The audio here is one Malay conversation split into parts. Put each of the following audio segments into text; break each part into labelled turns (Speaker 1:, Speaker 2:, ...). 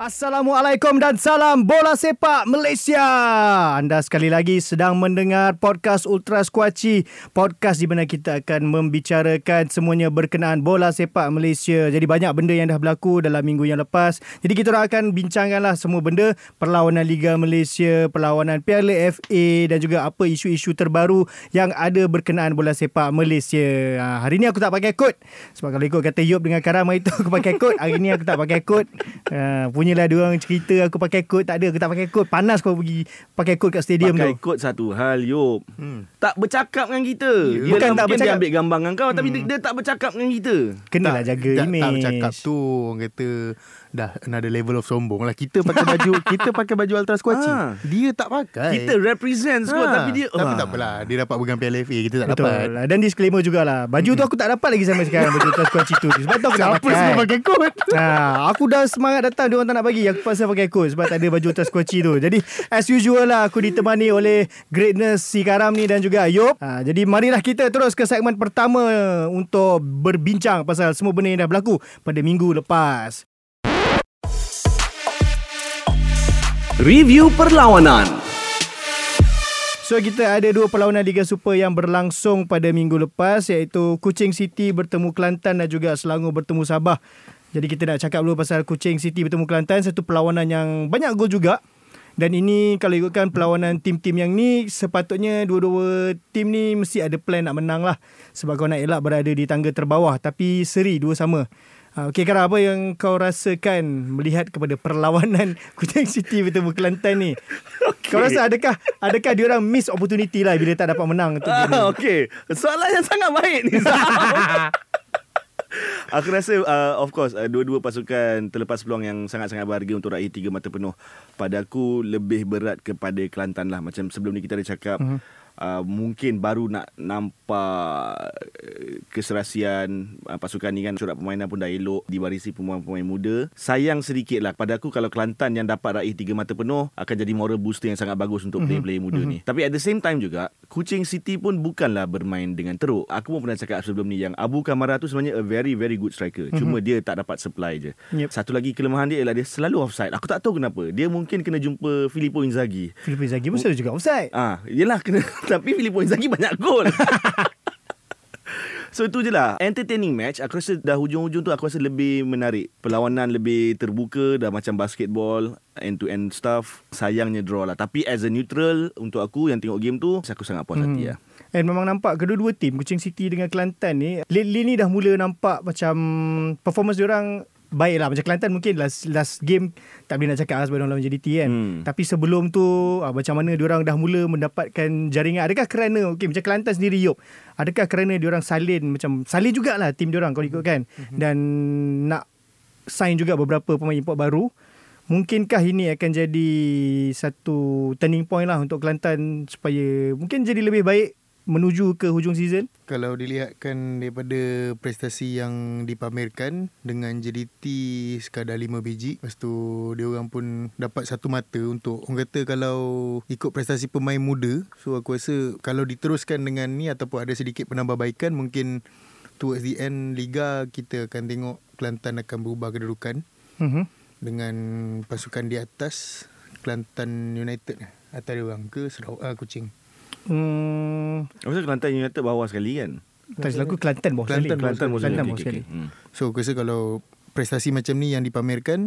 Speaker 1: Assalamualaikum dan salam bola sepak Malaysia. Anda sekali lagi sedang mendengar podcast Ultra Squatchy, podcast di mana kita akan membicarakan semuanya berkenaan bola sepak Malaysia. Jadi banyak benda yang dah berlaku dalam minggu yang lepas. Jadi kita orang akan bincangkanlah semua benda, perlawanan Liga Malaysia, perlawanan Piala FA dan juga apa isu-isu terbaru yang ada berkenaan bola sepak Malaysia. Ha, hari ni aku tak pakai kod. Sebab kalau ikut kata Yop dengan Karama itu aku pakai kod. Hari ni aku tak pakai kod. Ha, punyalah dia orang cerita aku pakai kod. Tak ada, aku tak pakai kod. Panas kau pergi pakai kod kat stadium
Speaker 2: Pakai
Speaker 1: tu.
Speaker 2: kod satu hal Yop hmm. Tak bercakap dengan kita
Speaker 1: Bukan
Speaker 2: Dia Bukan
Speaker 1: tak bercakap.
Speaker 2: dia ambil gambar dengan kau Tapi dia, dia tak bercakap dengan kita
Speaker 1: Kenalah jaga
Speaker 3: tak,
Speaker 1: image.
Speaker 3: Tak bercakap tu Orang kata Dah another level of sombong lah Kita pakai baju Kita pakai baju Ultra Squatchy
Speaker 2: Ah.
Speaker 3: Dia tak pakai
Speaker 2: Kita represent squad
Speaker 3: Ah,
Speaker 2: Tapi dia
Speaker 3: Tapi
Speaker 2: ah.
Speaker 3: tak apalah Dia dapat pegang Piala FA Kita tak
Speaker 1: Betul.
Speaker 3: dapat
Speaker 1: Dan disclaimer jugalah. Baju tu aku tak dapat lagi sampai sekarang. Baju tas kunci tu. Sebab tu aku tak
Speaker 3: Siapa
Speaker 1: pakai.
Speaker 3: semua pakai kod
Speaker 1: Ha, aku dah semangat datang Dia orang tak nak bagi Aku pasal pakai kod Sebab tak ada baju tas kunci tu Jadi as usual lah Aku ditemani oleh Greatness Si Karam ni Dan juga Yop ha, Jadi marilah kita terus ke segmen pertama Untuk berbincang Pasal semua benda yang dah berlaku Pada minggu lepas
Speaker 2: Review perlawanan
Speaker 1: So kita ada dua perlawanan Liga Super yang berlangsung pada minggu lepas iaitu Kuching City bertemu Kelantan dan juga Selangor bertemu Sabah. Jadi kita nak cakap dulu pasal Kuching City bertemu Kelantan satu perlawanan yang banyak gol juga. Dan ini kalau ikutkan perlawanan tim-tim yang ni sepatutnya dua-dua tim ni mesti ada plan nak menang lah. Sebab kau nak elak berada di tangga terbawah tapi seri dua sama. Ha, Okey Kara, apa yang kau rasakan melihat kepada perlawanan Kuching City bertemu Kelantan ni? Okay. Kau rasa adakah adakah dia orang miss opportunity lah bila tak dapat menang untuk ni?
Speaker 2: ah, Okay Soalan yang sangat baik ni. Aku rasa uh, of course uh, dua-dua pasukan terlepas peluang yang sangat-sangat berharga untuk raih tiga mata penuh. Pada aku lebih berat kepada Kelantan lah macam sebelum ni kita ada cakap uh-huh. Uh, mungkin baru nak nampak uh, keserasian uh, pasukan ni kan corak permainan pun dah elok diwarisi pemain-pemain muda. Sayang sedikit lah pada aku kalau Kelantan yang dapat raih tiga mata penuh akan jadi moral booster yang sangat bagus untuk uh-huh. player-player muda uh-huh. ni. Tapi at the same time juga Kuching City pun bukanlah bermain dengan teruk. Aku pun pernah cakap sebelum ni yang Abu Kamara tu sebenarnya a very very good striker. Mm-hmm. Cuma dia tak dapat supply je.
Speaker 1: Yep.
Speaker 2: Satu lagi kelemahan dia ialah dia selalu offside. Aku tak tahu kenapa. Dia mungkin kena jumpa Filippo Inzaghi.
Speaker 1: Filipin Zaghi pun selalu juga offside.
Speaker 2: Ah, yelah kena tapi Filippo Inzaghi banyak gol. So itu je lah. Entertaining match. Aku rasa dah hujung-hujung tu Aku rasa lebih menarik. Perlawanan lebih terbuka Dah macam basketball End-to-end stuff. Sayangnya draw lah. Tapi as a neutral Untuk aku yang tengok game tu Aku sangat puas hati lah.
Speaker 1: And memang nampak kedua-dua tim Kuching City dengan Kelantan ni lately ni dah mula nampak macam performance diorang baik lah macam Kelantan mungkin last last game tak boleh nak cakap lah sebab diorang lawan JDT kan
Speaker 2: Hmm.
Speaker 1: tapi sebelum tu ah, macam mana diorang dah mula mendapatkan jaringan adakah kerana okay, macam Kelantan sendiri Yop adakah kerana diorang salin macam salin jugalah tim diorang kalau ikutkan
Speaker 2: Hmm.
Speaker 1: dan nak sign juga beberapa pemain import baru Mungkinkah ini akan jadi satu turning point lah untuk Kelantan supaya mungkin jadi lebih baik menuju ke hujung season?
Speaker 3: Kalau dilihatkan daripada prestasi yang dipamerkan dengan JDT sekadar 5 biji lepas tu dia orang pun dapat satu mata untuk orang kata kalau ikut prestasi pemain muda so aku rasa kalau diteruskan dengan ni ataupun ada sedikit penambahbaikan mungkin towards the end liga kita akan tengok Kelantan akan berubah kedudukan
Speaker 1: Mm-hmm.
Speaker 3: dengan pasukan di atas Kelantan United atas dia orang ke Sarawak ah, Kuching
Speaker 1: Hmm,
Speaker 2: Aku rasa Kelantan United bawah sekali kan
Speaker 1: tak silap aku Kelantan bawah sekali.
Speaker 3: Kelantan bawah
Speaker 2: Kelantan bawah sekali
Speaker 1: Kelantan
Speaker 2: okay,
Speaker 1: bawah
Speaker 2: okay,
Speaker 1: sekali.
Speaker 2: okay. Hmm.
Speaker 3: So aku rasa kalau prestasi macam ni yang dipamerkan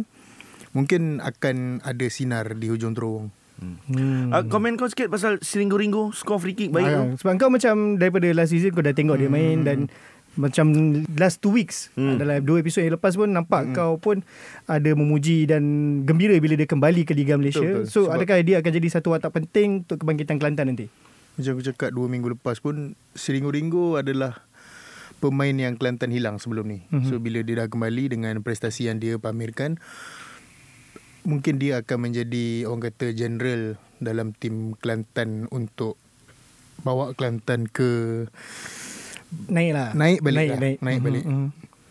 Speaker 3: mungkin akan ada sinar di hujung terowong.
Speaker 1: Hmm.
Speaker 2: Uh, komen kau sikit pasal Siringgo-ringgo Score free kick baik tu
Speaker 1: Ah, sebab kau macam daripada last season kau dah tengok dia main dan macam last two weeks
Speaker 2: Hmm.
Speaker 1: hmm. dalam dua episod yang lepas pun nampak hmm. kau pun ada memuji dan gembira bila dia kembali ke Liga Malaysia.
Speaker 3: Betul, betul.
Speaker 1: So
Speaker 3: Sebab-
Speaker 1: adakah dia akan jadi satu watak penting untuk kebangkitan Kelantan nanti?
Speaker 3: Macam aku cakap dua minggu lepas pun Siringo-Ringo adalah pemain yang Kelantan hilang sebelum ni.
Speaker 1: Mhm.
Speaker 3: So bila dia dah kembali dengan prestasi yang dia pamerkan mungkin dia akan menjadi orang kata general dalam tim Kelantan untuk bawa Kelantan ke
Speaker 1: Naik lah.
Speaker 3: naik balik
Speaker 1: naik,
Speaker 3: lah.
Speaker 1: naik.
Speaker 3: naik
Speaker 1: Mhm,
Speaker 3: balik.
Speaker 1: mhm.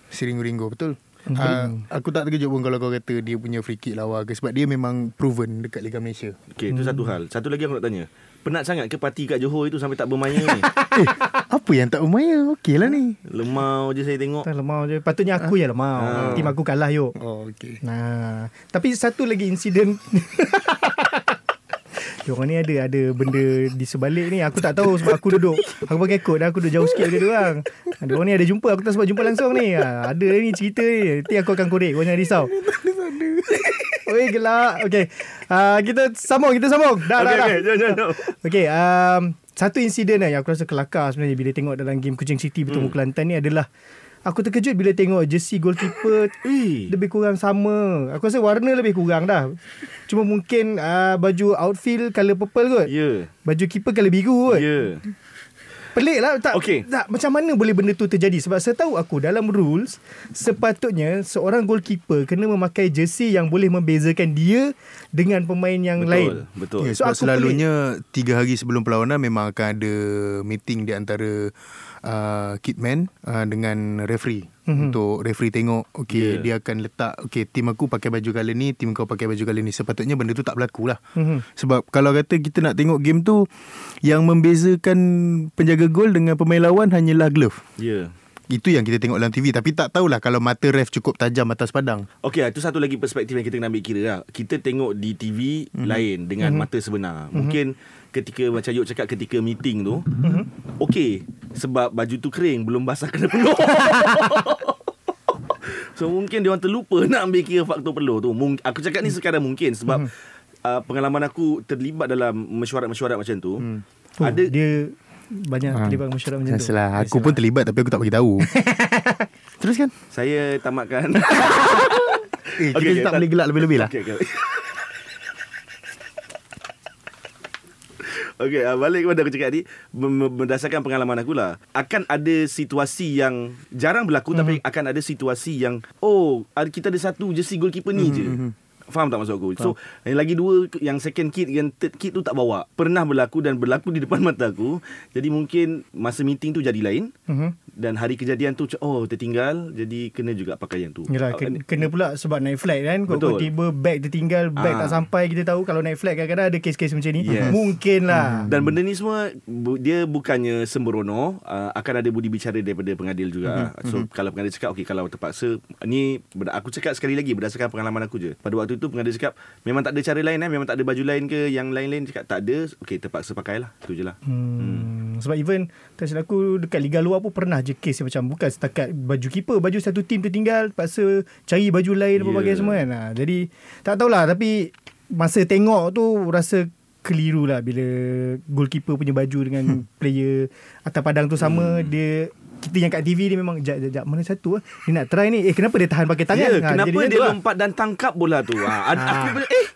Speaker 3: Siringo-Ringo betul. Uh, aku tak terkejut pun kalau kau kata dia punya free kick lawa ke sebab dia memang proven dekat Liga Malaysia.
Speaker 2: Okey, itu satu hal. Satu lagi aku nak tanya. Penat sangat ke parti kat Johor itu sampai tak bermaya ni?
Speaker 3: eh, apa yang tak bermaya? Okey lah ni.
Speaker 2: Lemau je saya tengok.
Speaker 1: Tak lemau je. Patutnya aku yang lemau.
Speaker 2: Ah.
Speaker 1: Tim aku kalah yuk.
Speaker 3: Oh, okey.
Speaker 1: Nah, tapi satu lagi insiden Diorang ni ada ada benda di sebalik ni Aku tak tahu sebab aku duduk Aku pakai kod dah Aku duduk jauh sikit dari diorang Diorang ni ada jumpa Aku tak sebab jumpa langsung ni ha, Ada ni cerita ni Nanti aku akan korek Kau jangan risau Oi gelak Okay uh, Kita sambung Kita sambung Dah dah
Speaker 2: Okey,
Speaker 1: dah
Speaker 2: okey, jom, jom, jom.
Speaker 1: Okay um, Satu insiden lah Yang aku rasa kelakar sebenarnya Bila tengok dalam game Kuching City Bertemu
Speaker 2: Hmm.
Speaker 1: Kelantan ni adalah Aku terkejut bila tengok jersey goalkeeper lebih kurang sama. Aku rasa warna lebih kurang dah. Cuma mungkin uh, baju outfield colour purple kot.
Speaker 2: Ya.
Speaker 1: Baju keeper colour biru kot.
Speaker 2: Ya.
Speaker 1: Pelik lah. Tak,
Speaker 2: Okey.
Speaker 1: tak, macam mana boleh benda tu terjadi? Sebab setahu aku dalam rules, sepatutnya seorang goalkeeper kena memakai jersey yang boleh membezakan dia dengan pemain yang
Speaker 2: Betul,
Speaker 1: lain.
Speaker 2: betul.
Speaker 3: Ya,
Speaker 1: So,
Speaker 3: sebab
Speaker 1: aku
Speaker 3: selalunya tiga hari sebelum perlawanan memang akan ada meeting di antara uh, kitman uh, dengan referee mm-hmm. untuk referee tengok okey
Speaker 2: Yeah.
Speaker 3: dia akan letak okey tim aku pakai baju colour ni tim kau pakai baju colour ni sepatutnya benda tu tak berlaku lah
Speaker 1: Mhm.
Speaker 3: sebab kalau kata kita nak tengok game tu yang membezakan penjaga gol dengan pemain lawan hanyalah glove
Speaker 2: Ya.
Speaker 3: itu yang kita tengok dalam TV tapi tak tahulah kalau mata ref cukup tajam atas padang
Speaker 2: Okey, itu satu lagi perspektif yang kita kena ambil kira lah. Kita tengok di TV mm-hmm. lain dengan mm-hmm. mata sebenar. Mm-hmm. Mungkin ketika macam Yuk cakap ketika meeting tu, mm-hmm. okey, sebab baju tu kering, belum basah kena peluh. so mungkin dia orang terlupa nak ambil kira faktor peluh tu. Mung- aku cakap ni sekarang mungkin sebab mm-hmm. uh, pengalaman aku terlibat dalam mesyuarat-mesyuarat macam tu. Mm.
Speaker 1: Oh,
Speaker 2: Ada
Speaker 1: dia banyak
Speaker 3: Ha.
Speaker 1: terlibat mesyuarat macam tu.
Speaker 3: Biasalah Aku pun terlibat Tapi aku tak bagi tahu Teruskan
Speaker 2: saya tamatkan.
Speaker 3: Eh kita
Speaker 2: Okey, okey,
Speaker 3: tak
Speaker 2: tak-
Speaker 3: boleh gelak lebih-lebih lah
Speaker 2: Okey, okey. Okey, uh, balik kepada aku cakap tadi Berdasarkan pengalaman aku lah Akan ada situasi yang Jarang berlaku mm-hmm. Tapi akan ada situasi yang Oh ada- Kita ada satu jersey goalkeeper ni mm-hmm. je Faham tak maksud aku? So yang lagi dua Yang second kit Yang third kit tu tak bawa Pernah berlaku Dan berlaku di depan mata aku Jadi mungkin Masa meeting tu jadi lain
Speaker 1: Mhm.
Speaker 2: Dan hari kejadian tu Oh tertinggal Jadi kena juga pakai yang tu
Speaker 1: Yalah, kena, kena pula sebab naik flight kan. Kau tiba bag tertinggal, bag
Speaker 2: Ah.
Speaker 1: tak sampai. Kita tahu kalau naik flight kadang-kadang ada kes-kes macam ni.
Speaker 2: Yes.
Speaker 1: Mungkin lah.
Speaker 2: Dan benda ni semua bu- dia bukannya sembrono, uh, akan ada budi bicara daripada pengadil juga. Mm-hmm. So kalau pengadil cakap okey kalau terpaksa ni aku cakap sekali lagi berdasarkan pengalaman aku je. Pada waktu itu pengadil cakap memang tak ada cara lain eh, memang tak ada baju lain ke yang lain-lain cakap tak ada, okey terpaksa pakailah. Itu je lah.
Speaker 1: Hmm. Sebab even tak silap aku dekat Liga luar pun pernah je kes yang macam bukan setakat baju keeper, baju satu tim tertinggal, terpaksa cari baju lain
Speaker 2: Yeah.
Speaker 1: bagai semua kan. Ha, jadi tak tahulah tapi masa tengok tu rasa keliru lah bila goalkeeper punya baju dengan player atas padang tu sama
Speaker 2: Hmm.
Speaker 1: dia kita yang kat TV ni memang jap jap jap mana satu ah dia nak try ni eh kenapa dia tahan pakai tangan
Speaker 2: Ya,
Speaker 1: Ha,
Speaker 2: kenapa
Speaker 1: jadi macam
Speaker 2: dia
Speaker 1: tu lah.
Speaker 2: lompat dan tangkap bola tu? Ha, ad- aku
Speaker 1: Ah.
Speaker 2: eh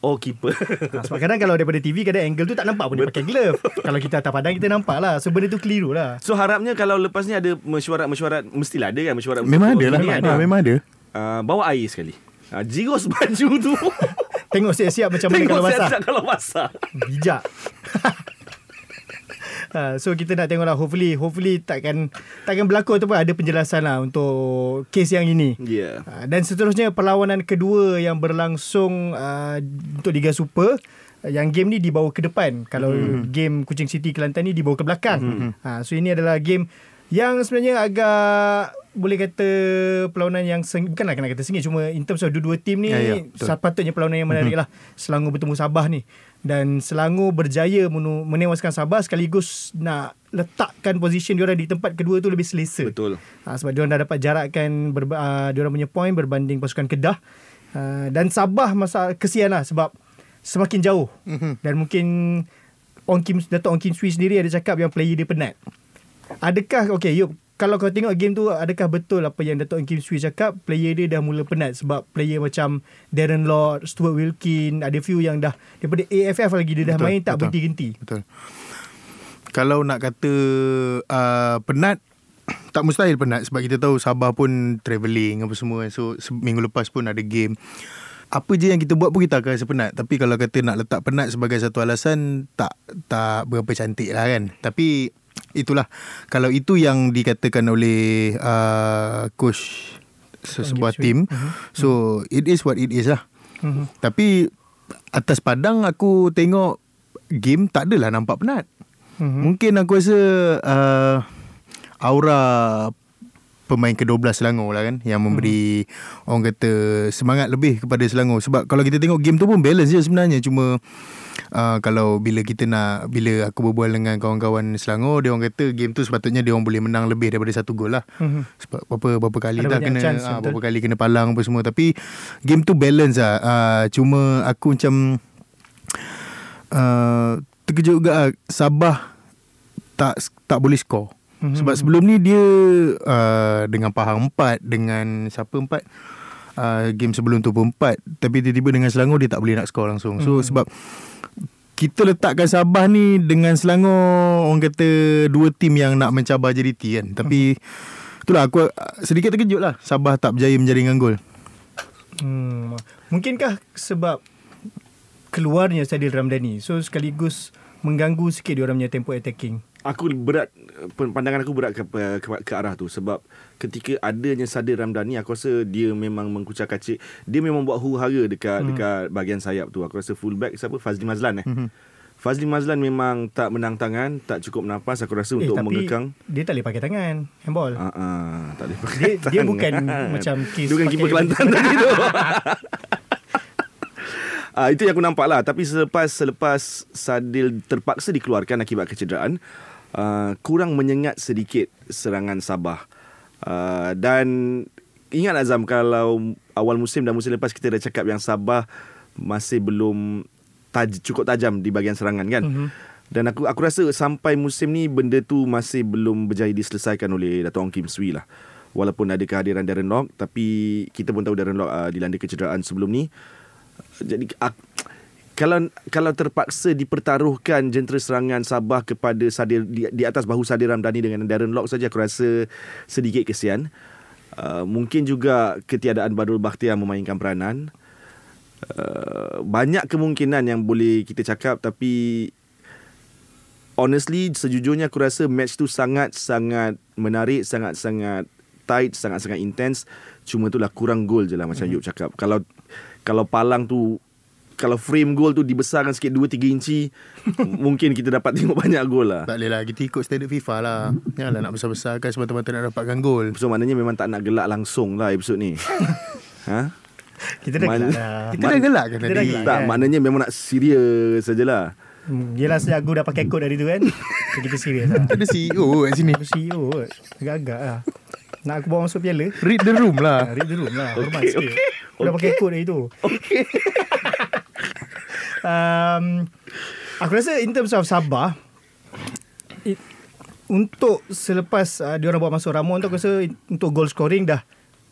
Speaker 2: Oh keeper
Speaker 1: Ha, sebab kadang kalau daripada TV kadang angle tu tak nampak pun dia pakai glove. kalau kita atas padang kita nampak lah. So benda tu keliru lah.
Speaker 2: So harapnya kalau lepas ni ada mesyuarat-mesyuarat Mestilah ada kan mesyuarat
Speaker 3: Memang ada lah
Speaker 2: Memang
Speaker 3: ha, Memang ada
Speaker 2: uh, Bawa air sekali uh, Jiros baju tu
Speaker 1: Tengok siap-siap macam mana kalau basah.
Speaker 2: siap-siap kalau basah
Speaker 1: Bijak. Ha, so kita nak tengok lah hopefully hopefully takkan takkan berlaku ataupun ada penjelasan lah untuk kes yang ini.
Speaker 2: Ya yeah.
Speaker 1: Ha, dan seterusnya perlawanan kedua yang berlangsung uh, untuk Liga Super yang game ni dibawa ke depan kalau mm-hmm. game Kuching City Kelantan ni dibawa ke belakang. Mm-hmm. Ha, so ini adalah game yang sebenarnya agak boleh kata perlawanan yang seng, bukanlah kena kata sengit cuma in terms of dua-dua tim ni
Speaker 3: Ya,
Speaker 1: yeah,
Speaker 3: ya,
Speaker 1: yeah,
Speaker 3: betul.
Speaker 1: sepatutnya perlawanan yang menarik lah Selangor bertemu Sabah ni dan Selangor berjaya menewaskan Sabah sekaligus nak letakkan position diorang di tempat kedua tu lebih selesa
Speaker 2: Betul
Speaker 1: Ha, sebab diorang dah dapat jarakkan berba, uh, diorang punya point berbanding pasukan Kedah. Uh, dan Sabah masa kesian lah sebab semakin jauh. Mm-hmm. Dan mungkin Ong Kim Dato' Ong Kim Swee sendiri ada cakap yang player dia penat. Adakah okay yuk kalau kau tengok game tu adakah betul apa yang Dato' Ong Kim Swee cakap? Player dia dah mula penat sebab player macam Darren Lord, Stuart Wilkin ada few yang dah daripada AFF lagi dia dah
Speaker 3: Betul,
Speaker 1: main tak
Speaker 3: betul.
Speaker 1: berhenti-henti.
Speaker 3: Betul. Kalau nak kata uh, Penat Tak mustahil penat Sebab kita tahu Sabah pun travelling Apa semua. So minggu lepas pun ada game. Apa je yang kita buat pun kita akan rasa penat. Tapi kalau kata nak letak penat sebagai satu alasan Tak tak berapa cantik lah kan. Tapi itulah Kalau itu yang dikatakan oleh uh, Coach sebuah team.
Speaker 1: Sweet.
Speaker 3: So it is what it is lah.
Speaker 1: Mhm.
Speaker 3: Tapi atas padang aku tengok game tak adalah nampak penat.
Speaker 1: Mhm.
Speaker 3: Mungkin aku rasa uh, aura pemain ke-12 Selangor lah kan yang memberi hmm. orang kata semangat lebih kepada Selangor sebab kalau kita tengok game tu pun balance je sebenarnya cuma uh, kalau bila kita nak bila aku berbual dengan kawan-kawan Selangor dia orang kata game tu sepatutnya dia orang boleh menang lebih daripada satu gol lah
Speaker 1: Mhm.
Speaker 3: sebab berapa berapa kali
Speaker 1: Ada
Speaker 3: dah kena
Speaker 1: chance, betul.
Speaker 3: berapa kali kena palang apa semua tapi game tu balance lah uh, cuma aku macam uh, terkejut juga ah, Sabah tak tak boleh skor
Speaker 1: Mhm.
Speaker 3: sebab sebelum ni dia uh, dengan Pahang 4 dengan siapa 4 uh, game sebelum tu pun 4 tapi tiba-tiba dengan Selangor dia tak boleh nak skor langsung so
Speaker 1: Mhm.
Speaker 3: sebab kita letakkan Sabah ni dengan Selangor orang kata dua tim yang nak mencabar JDT kan tapi itulah aku uh, sedikit terkejut lah Sabah tak berjaya menjaringkan gol
Speaker 1: Hmm. Mungkinkah sebab keluarnya Sadil Ramdhani so sekaligus mengganggu sikit diorang punya tempo attacking.
Speaker 2: Aku berat pandangan aku berat ke, ke, ke arah tu sebab ketika adanya Sadir Ramdhani aku rasa dia memang mengkucar kacik dia memang buat huru-hara dekat hmm. dekat bahagian sayap tu. Aku rasa fullback siapa? Fazli Mazlan eh?
Speaker 3: Mhm.
Speaker 2: Fazli Mazlan memang tak menang tangan tak cukup nafas aku rasa untuk
Speaker 1: eh, tapi
Speaker 2: mengekang.
Speaker 1: dia tak boleh pakai tangan handball.
Speaker 2: Ah, ah, tak boleh pakai
Speaker 1: Dia dia
Speaker 2: tangan.
Speaker 1: bukan macam kes
Speaker 2: Dia bukan Kelantan tadi tu. Ah itu yang aku nampak lah. Tapi selepas Selepas Sadil terpaksa dikeluarkan Akibat kecederaan uh, Kurang menyengat sedikit Serangan Sabah uh, Dan Ingat Azam Kalau Awal musim dan musim lepas Kita dah cakap yang Sabah Masih belum taj, Cukup tajam Di bahagian serangan kan?
Speaker 1: Mhm.
Speaker 2: Dan aku aku rasa Sampai musim ni Benda tu masih belum Berjaya diselesaikan oleh Dato' Ong Kim Swee lah. Walaupun ada kehadiran Darren Lock Tapi Kita pun tahu Darren Lock uh, Dilanda kecederaan sebelum ni. Jadi ak, kalau kalau terpaksa dipertaruhkan jentera serangan Sabah kepada Sadir di, di atas bahu Sadir Ramdhani dengan Darren Lock saja aku rasa sedikit kesian. Uh, mungkin juga ketiadaan Badrul Bakhtiar memainkan peranan. Uh, banyak kemungkinan yang boleh kita cakap tapi honestly sejujurnya aku rasa match tu sangat-sangat menarik, sangat-sangat tight, sangat-sangat intense. Cuma itulah kurang gol je lah macam Yub cakap. Kalau kalau palang tu kalau frame gol tu dibesarkan sikit 2 3 inci mungkin kita dapat tengok banyak gol lah.
Speaker 3: tak boleh lah kita ikut standard FIFA lah janganlah nak besar-besarkan semata-mata nak dapatkan gol
Speaker 2: So maknanya memang tak nak gelak langsung lah episod ni. ha?
Speaker 1: Kita dah
Speaker 2: Man-
Speaker 1: gelak dah.
Speaker 3: kita dah gelak kan
Speaker 1: Kita dah
Speaker 3: tadi
Speaker 1: gelak.
Speaker 2: Tak,
Speaker 1: kan?
Speaker 2: maknanya memang nak serius sajalah.
Speaker 1: Hmm, yelah sejak aku dah pakai kod dari tu kan. So, kita serius lah.
Speaker 3: ada CEO kat sini
Speaker 1: CEO kot. Agak-agak lah. Nak aku bawa masuk piala.
Speaker 3: read the room
Speaker 1: Ah,
Speaker 3: lah
Speaker 1: read the room lah. Hormat
Speaker 2: Okay,
Speaker 1: sikit.
Speaker 2: okay,
Speaker 1: Aku dah pakai
Speaker 2: okay.
Speaker 1: kod dari tu.
Speaker 2: Okay.
Speaker 1: Um, aku rasa in terms of Sabah it, untuk selepas uh, dia orang buat masuk Ramon tu aku rasa untuk goal scoring dah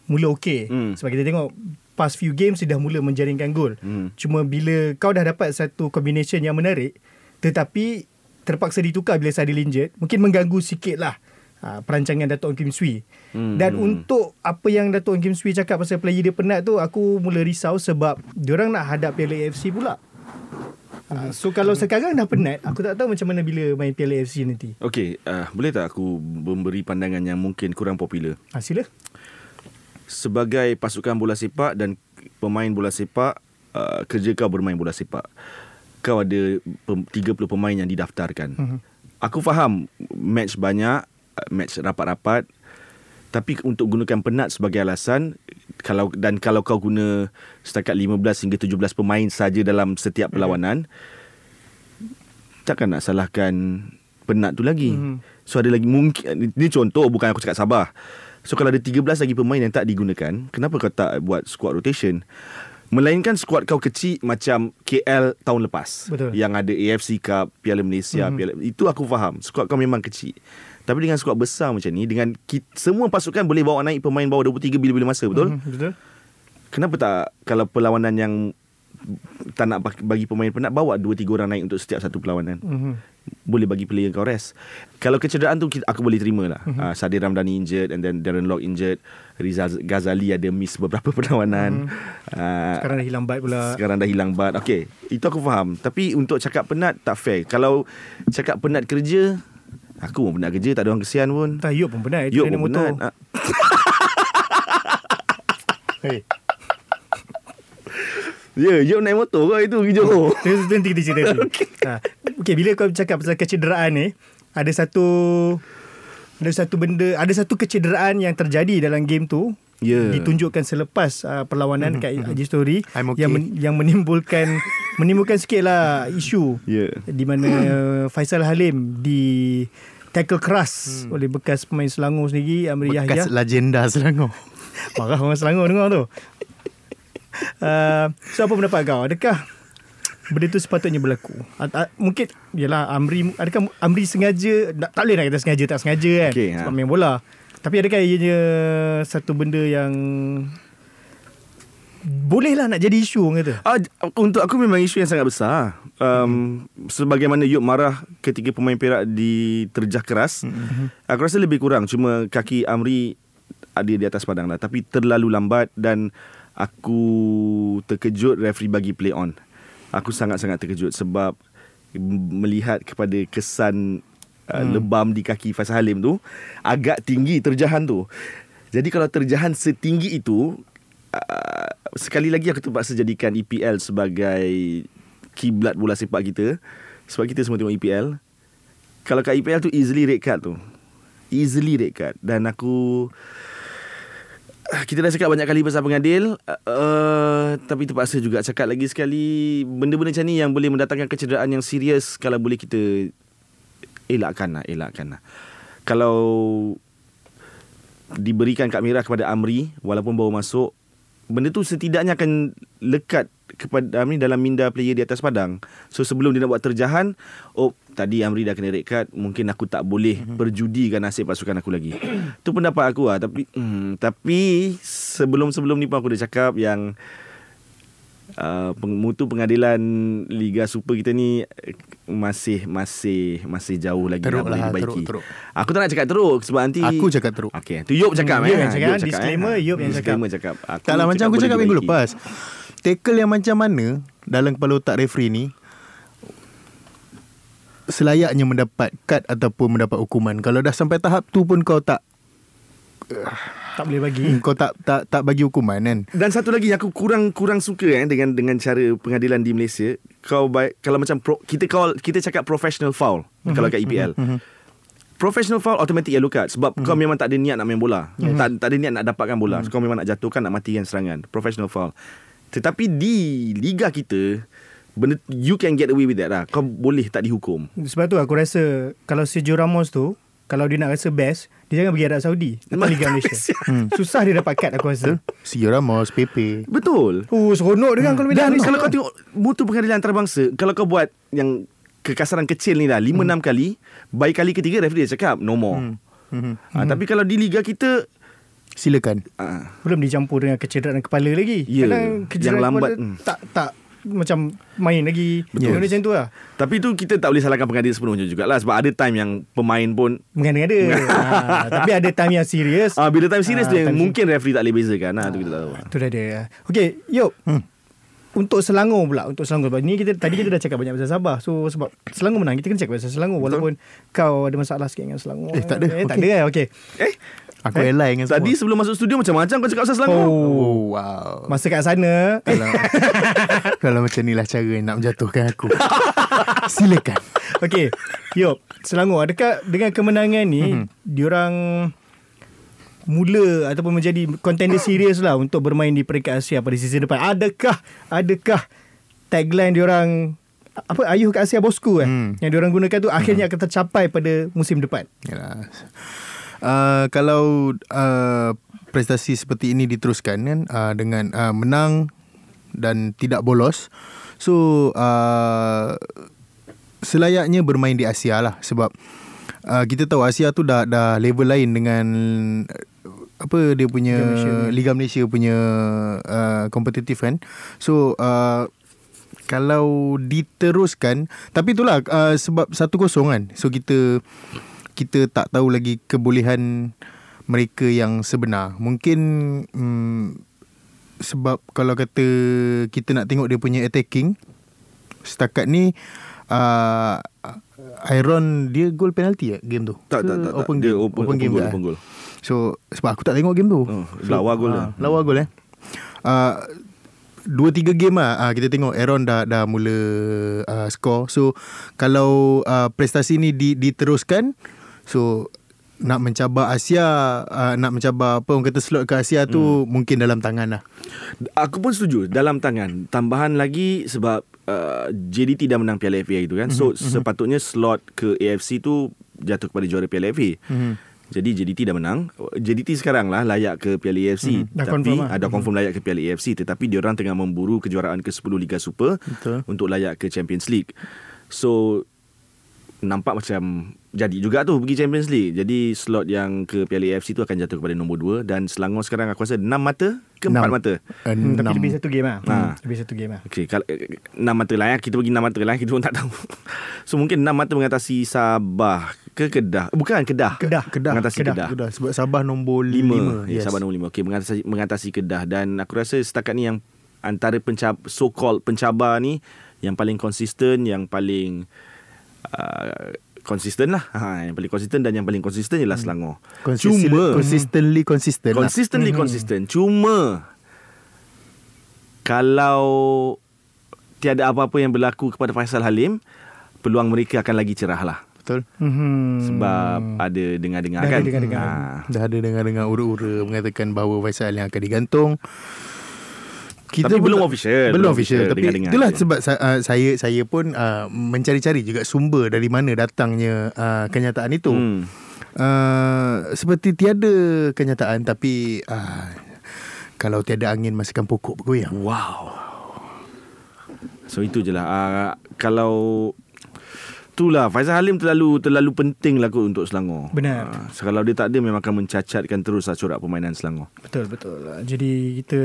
Speaker 1: mula okey.
Speaker 2: Hmm.
Speaker 1: Sebab kita tengok past few games dia dah mula menjaringkan gol.
Speaker 2: Hmm.
Speaker 1: Cuma bila kau dah dapat satu combination yang menarik tetapi terpaksa ditukar bila Sadil injured, mungkin mengganggu sikit lah uh, perancangan Dato' Kim Swee.
Speaker 2: Hmm.
Speaker 1: Dan untuk apa yang Dato' Kim Swee cakap pasal player dia penat tu, aku mula risau sebab diorang nak hadap Piala AFC pula. Uh, so kalau sekarang dah penat, aku tak tahu macam mana bila main Piala AFC nanti.
Speaker 2: Okay, uh, boleh tak aku memberi pandangan yang mungkin kurang popular?
Speaker 1: Ha, sila.
Speaker 2: sebagai pasukan bola sepak dan pemain bola sepak uh, kerja kau bermain bola sepak kau ada pem- 30 pemain yang didaftarkan
Speaker 1: Mhm.
Speaker 2: aku faham match banyak match rapat-rapat tapi untuk gunakan penat sebagai alasan kalau dan kalau kau guna setakat 15 hingga 17 pemain saja dalam setiap perlawanan takkan nak salahkan penat tu lagi.
Speaker 1: Mhm.
Speaker 2: So ada lagi mungkin ni contoh bukan aku cakap Sabah. So kalau ada 13 lagi pemain yang tak digunakan, kenapa kau tak buat squad rotation? Melainkan squad kau kecil macam KL tahun lepas.
Speaker 1: Betul.
Speaker 2: Yang ada AFC Cup, Piala Malaysia,
Speaker 1: Mhm.
Speaker 2: Piala itu aku faham. Squad kau memang kecil. Tapi dengan squad besar macam ni dengan ki- semua pasukan boleh bawa naik pemain bawah 23 bila-bila masa, betul?
Speaker 1: Mhm, betul.
Speaker 2: Kenapa tak kalau perlawanan yang tak nak bagi- pemain penat bawa 2 3 orang naik untuk setiap satu perlawanan.
Speaker 1: Mhm.
Speaker 2: Boleh bagi player kau rest. Kalau kecederaan tu kita- aku boleh terima lah.
Speaker 1: Mhm.
Speaker 2: Uh, Sadir Ramdhani injured and then Darren Lock injured. Riza Ghazali ada miss beberapa perlawanan. Uh,
Speaker 1: Sekarang dah hilang bat pula.
Speaker 2: sekarang dah hilang bat. Okay, itu aku faham. Tapi untuk cakap penat tak fair. Kalau cakap penat kerja, aku pun penat kerja tak ada orang kesian pun.
Speaker 1: Tak, Yop pun penat.
Speaker 2: Yop pun
Speaker 1: motor.
Speaker 2: penat.
Speaker 3: Hey.
Speaker 2: Ya, Job naik motor kau itu pergi Johor.
Speaker 1: Nanti nanti kita cerita tu. okay. Ha. bila kau cakap pasal kecederaan ni, ada satu ada satu benda, ada satu kecederaan yang terjadi dalam game tu.
Speaker 2: Ya.
Speaker 1: Ditunjukkan selepas uh, perlawanan kat IG Story
Speaker 3: I'm okay.
Speaker 1: yang men, yang menimbulkan menimbulkan sikitlah isu
Speaker 2: Ya.
Speaker 1: di mana Faisal Halim di tackle keras oleh bekas pemain Selangor sendiri Amri Yahya.
Speaker 3: Bekas legenda Selangor.
Speaker 1: Marah orang Selangor dengar tu. Uh, so apa pendapat kau? Adakah benda tu sepatutnya berlaku? A, a, mungkin yalah Amri adakah Amri sengaja tak, tak boleh nak kata sengaja tak sengaja kan
Speaker 2: Okey,
Speaker 1: sebab
Speaker 2: ha.
Speaker 1: main bola. Tapi adakah ianya satu benda yang bolehlah nak jadi isu orang kata?
Speaker 2: Ah, untuk aku memang isu yang sangat besar. Um, sebagaimana Yop marah ketika pemain Perak diterjah keras. Aku rasa lebih kurang cuma kaki Amri ada di atas padang lah tapi terlalu lambat dan aku terkejut referee bagi play on. Aku sangat-sangat terkejut sebab melihat kepada kesan uh, lebam di kaki Faisal Halim tu agak tinggi terjahan tu. Jadi kalau terjahan setinggi itu uh, sekali lagi aku terpaksa jadikan EPL sebagai kiblat bola sepak kita sebab kita semua tengok EPL. Kalau kat EPL tu easily red card tu. Easily red card dan aku kita dah cakap banyak kali pasal pengadil uh, tapi terpaksa juga cakap lagi sekali benda-benda macam ni yang boleh mendatangkan kecederaan yang serius kalau boleh kita elakkan lah elakkan lah. Kalau diberikan kad merah kepada Amri walaupun baru masuk benda tu setidaknya akan lekat kepada Amri dalam minda player di atas padang. So sebelum dia nak buat terjahan oh tadi Amri dah kena red card mungkin aku tak boleh mm-hmm. perjudikan nasib pasukan aku lagi. Tu pendapat aku lah tapi hmm, tapi sebelum-sebelum ni pun aku dah cakap yang Uh, mutu pengadilan Liga Super kita ni eh, masih masih masih jauh lagi
Speaker 3: Teruk
Speaker 2: nak
Speaker 3: lah,
Speaker 2: dibaiki.
Speaker 3: teruk, teruk.
Speaker 2: Aku tak nak cakap teruk sebab nanti
Speaker 3: Aku cakap teruk.
Speaker 2: Okey, tu Yop cakap
Speaker 1: Hmm,
Speaker 2: eh.
Speaker 1: Yop yang cakap,
Speaker 2: Yop
Speaker 1: disclaimer,
Speaker 2: eh.
Speaker 1: Yop yang
Speaker 2: Disclaimer cakap. Aku
Speaker 3: Tak lah macam aku cakap minggu lepas. Tackle yang macam mana dalam kepala otak referee ni selayaknya mendapat kad ataupun mendapat hukuman. Kalau dah sampai tahap tu pun kau tak
Speaker 1: Tak boleh bagi.
Speaker 3: hmm, kau tak tak tak bagi hukuman kan.
Speaker 2: Dan satu lagi yang aku kurang kurang suka eh dengan dengan cara pengadilan di Malaysia. Kau baik kalau macam pro, kita call kita cakap professional foul mm-hmm. kalau kat EPL. Mm-hmm. Professional foul automatic yellow card sebab mm-hmm. kau memang tak ada niat nak main bola. Mm-hmm. Tak tak ada niat nak dapatkan bola. Mm-hmm. So, kau memang nak jatuhkan nak matikan serangan. Professional foul. Tetapi di liga kita benda you can get away with that lah. Kau boleh tak dihukum.
Speaker 1: Sebab tu aku rasa kalau Sergio Ramos tu kalau dia nak rasa best, dia jangan pergi Arab Saudi atau Liga Malaysia. hmm. Susah dia dapat kad aku rasa.
Speaker 3: Si Ramos, Pepe.
Speaker 2: Betul.
Speaker 1: Oh, seronok dengan kalau
Speaker 2: Dan kalau kau tengok mutu pengadilan antarabangsa, kalau kau buat yang kekasaran kecil ni dah 5 6 kali, baik kali ketiga referee dia cakap no more. Hmm.
Speaker 3: Hmm.
Speaker 2: Ha, tapi kalau di liga kita
Speaker 3: Silakan.
Speaker 2: ah,
Speaker 1: belum dicampur dengan kecederaan kepala lagi.
Speaker 2: Ya,
Speaker 1: Kadang
Speaker 2: yang
Speaker 1: kecederaan
Speaker 2: lambat,
Speaker 1: kepala
Speaker 2: hmm.
Speaker 1: tak tak macam main lagi.
Speaker 3: Betul.
Speaker 1: Benda macam tu lah.
Speaker 2: tapi tu kita tak boleh salahkan pengadil sepenuhnya jugalah sebab ada time yang pemain pun
Speaker 1: Mengada-ngada. ha, tapi ada time yang serius.
Speaker 2: ah bila time serius
Speaker 1: Ah,
Speaker 2: tu yang
Speaker 1: time
Speaker 2: mungkin referee tak boleh bezakan nah tu kita tak tahu.
Speaker 1: Tu dah ada. Okey, Yop.
Speaker 3: Hmm.
Speaker 1: Untuk Selangor pula Untuk Selangor Sebab ni kita Tadi kita dah cakap banyak pasal Sabah So sebab Selangor menang Kita kena cakap pasal Selangor Walaupun kau ada masalah sikit dengan Selangor
Speaker 3: Eh, tak ada.
Speaker 1: eh, Tak
Speaker 3: Okey.
Speaker 1: ada eh Okay
Speaker 2: Eh,
Speaker 3: Aku eh? ally dengan
Speaker 2: tadi
Speaker 3: semua.
Speaker 2: sebelum masuk studio macam-macam kau cakap pasal Selangor.
Speaker 1: Oh,
Speaker 3: Oh, wow.
Speaker 1: Masa kat sana
Speaker 3: Kalau, kalau macam ni lah cara nak menjatuhkan aku. Silakan.
Speaker 1: Okay Yop Selangor Adakah dengan kemenangan ni mm-hmm. Diorang Mula Ataupun menjadi Contender serius lah Untuk bermain di peringkat Asia Pada season depan Adakah Adakah Tagline diorang Apa Ayuh kat Asia bosku eh
Speaker 3: Hmm.
Speaker 1: Yang diorang gunakan tu Akhirnya akan tercapai Pada musim depan
Speaker 3: Yalah. Uh, kalau uh, prestasi seperti ini diteruskan kan uh, dengan uh, menang dan tidak bolos. So uh, selayaknya bermain di Asia lah sebab uh, kita tahu Asia tu dah dah level lain dengan uh, apa dia punya
Speaker 1: Liga Malaysia.
Speaker 3: Liga Malaysia punya uh, kompetitif kan. So uh, kalau diteruskan tapi itulah uh, sebab 1-0 kan. So kita kita tak tahu lagi kebolehan mereka yang sebenar. Mungkin hmm, sebab kalau kata kita nak tengok dia punya attacking setakat ni uh, Iron dia gol penalti ya game tu.
Speaker 2: Tak,
Speaker 3: Ke
Speaker 2: tak, tak, tak.
Speaker 3: Open
Speaker 2: Dia
Speaker 3: game.
Speaker 2: open- open
Speaker 3: game
Speaker 2: goal,
Speaker 3: ke?
Speaker 2: open goal.
Speaker 3: So sebab aku tak tengok game tu.
Speaker 2: Oh, lawa gol
Speaker 3: ah,
Speaker 2: dia.
Speaker 3: Lawa gol eh. uh, dua tiga game lah uh, kita tengok Aaron dah dah mula uh, score. So kalau uh, prestasi ni di, diteruskan so nak mencabar Asia uh, nak mencabar apa orang kata slot ke Asia tu hmm. mungkin dalam tangan lah.
Speaker 2: Aku pun setuju dalam tangan. Tambahan lagi sebab uh, JDT dah menang Piala FA itu kan. So mm-hmm. sepatutnya slot ke AFC tu jatuh kepada juara Piala FA. Mm-hmm. Jadi JDT dah menang. JDT sekarang lah layak ke Piala AFC.
Speaker 1: Mm-hmm. Dah
Speaker 2: tapi
Speaker 1: confirm lah.
Speaker 2: ada confirm layak ke Piala AFC tetapi diorang tengah memburu kejuaraan ke-10 Liga Super
Speaker 3: Betul.
Speaker 2: untuk layak ke Champions League. So nampak macam jadi juga tu pergi Champions League. Jadi slot yang ke Piala AFC tu akan jatuh kepada nombor 2 dan Selangor sekarang aku rasa 6 mata ke 4
Speaker 3: Enam.
Speaker 2: mata.
Speaker 3: Uh,
Speaker 1: Hmm, tapi lebih satu game lah.
Speaker 2: Ha.
Speaker 1: Hmm. Lebih satu game lah.
Speaker 2: Okey, kalau eh, enam mata lah ya. Kita bagi enam mata lah. Kita pun tak tahu. So mungkin enam mata mengatasi Sabah ke Kedah. Bukan Kedah.
Speaker 1: Kedah.
Speaker 3: Kedah.
Speaker 2: Mengatasi Kedah.
Speaker 3: Kedah. Sebab Sabah nombor
Speaker 2: Lima.
Speaker 3: lima.
Speaker 2: Ya, Sabah nombor lima. Okey, mengatasi, mengatasi Kedah. Dan aku rasa setakat ni yang antara pencab, so-called pencabar ni yang paling konsisten, yang paling uh, konsisten lah. Ha, yang paling konsisten dan yang paling konsisten ialah Selangor.
Speaker 3: Consisten,
Speaker 2: Cuma
Speaker 3: consistently consistent lah.
Speaker 2: Consistently consistent. Cuma kalau tiada apa-apa yang berlaku kepada Faisal Halim, peluang mereka akan lagi cerah lah.
Speaker 3: Betul.
Speaker 1: Hmm.
Speaker 2: Sebab ada dengar-dengar
Speaker 1: Dah ada
Speaker 2: kan.
Speaker 1: dengar-dengar.
Speaker 2: Ha.
Speaker 3: Dah ada dengar-dengar ura-ura mengatakan bahawa Faisal yang akan digantung.
Speaker 2: Tapi belum official,
Speaker 3: Belum
Speaker 2: belum
Speaker 3: official.
Speaker 2: official,
Speaker 3: Tapi
Speaker 2: dengar-dengar
Speaker 3: itulah sebab uh, saya saya pun uh, mencari-cari juga sumber dari mana datangnya uh, kenyataan itu.
Speaker 2: Hmm.
Speaker 3: Uh, seperti tiada kenyataan tapi uh, kalau tiada angin masihkan pokok bergoyang.
Speaker 2: Wow. So itu je lah. Uh, kalau Itulah Faizal Halim terlalu terlalu penting lah kot untuk Selangor.
Speaker 1: Benar.
Speaker 2: Uh, so, kalau dia tak ada memang akan mencacatkan terus lah corak permainan Selangor.
Speaker 1: Betul betul. Jadi kita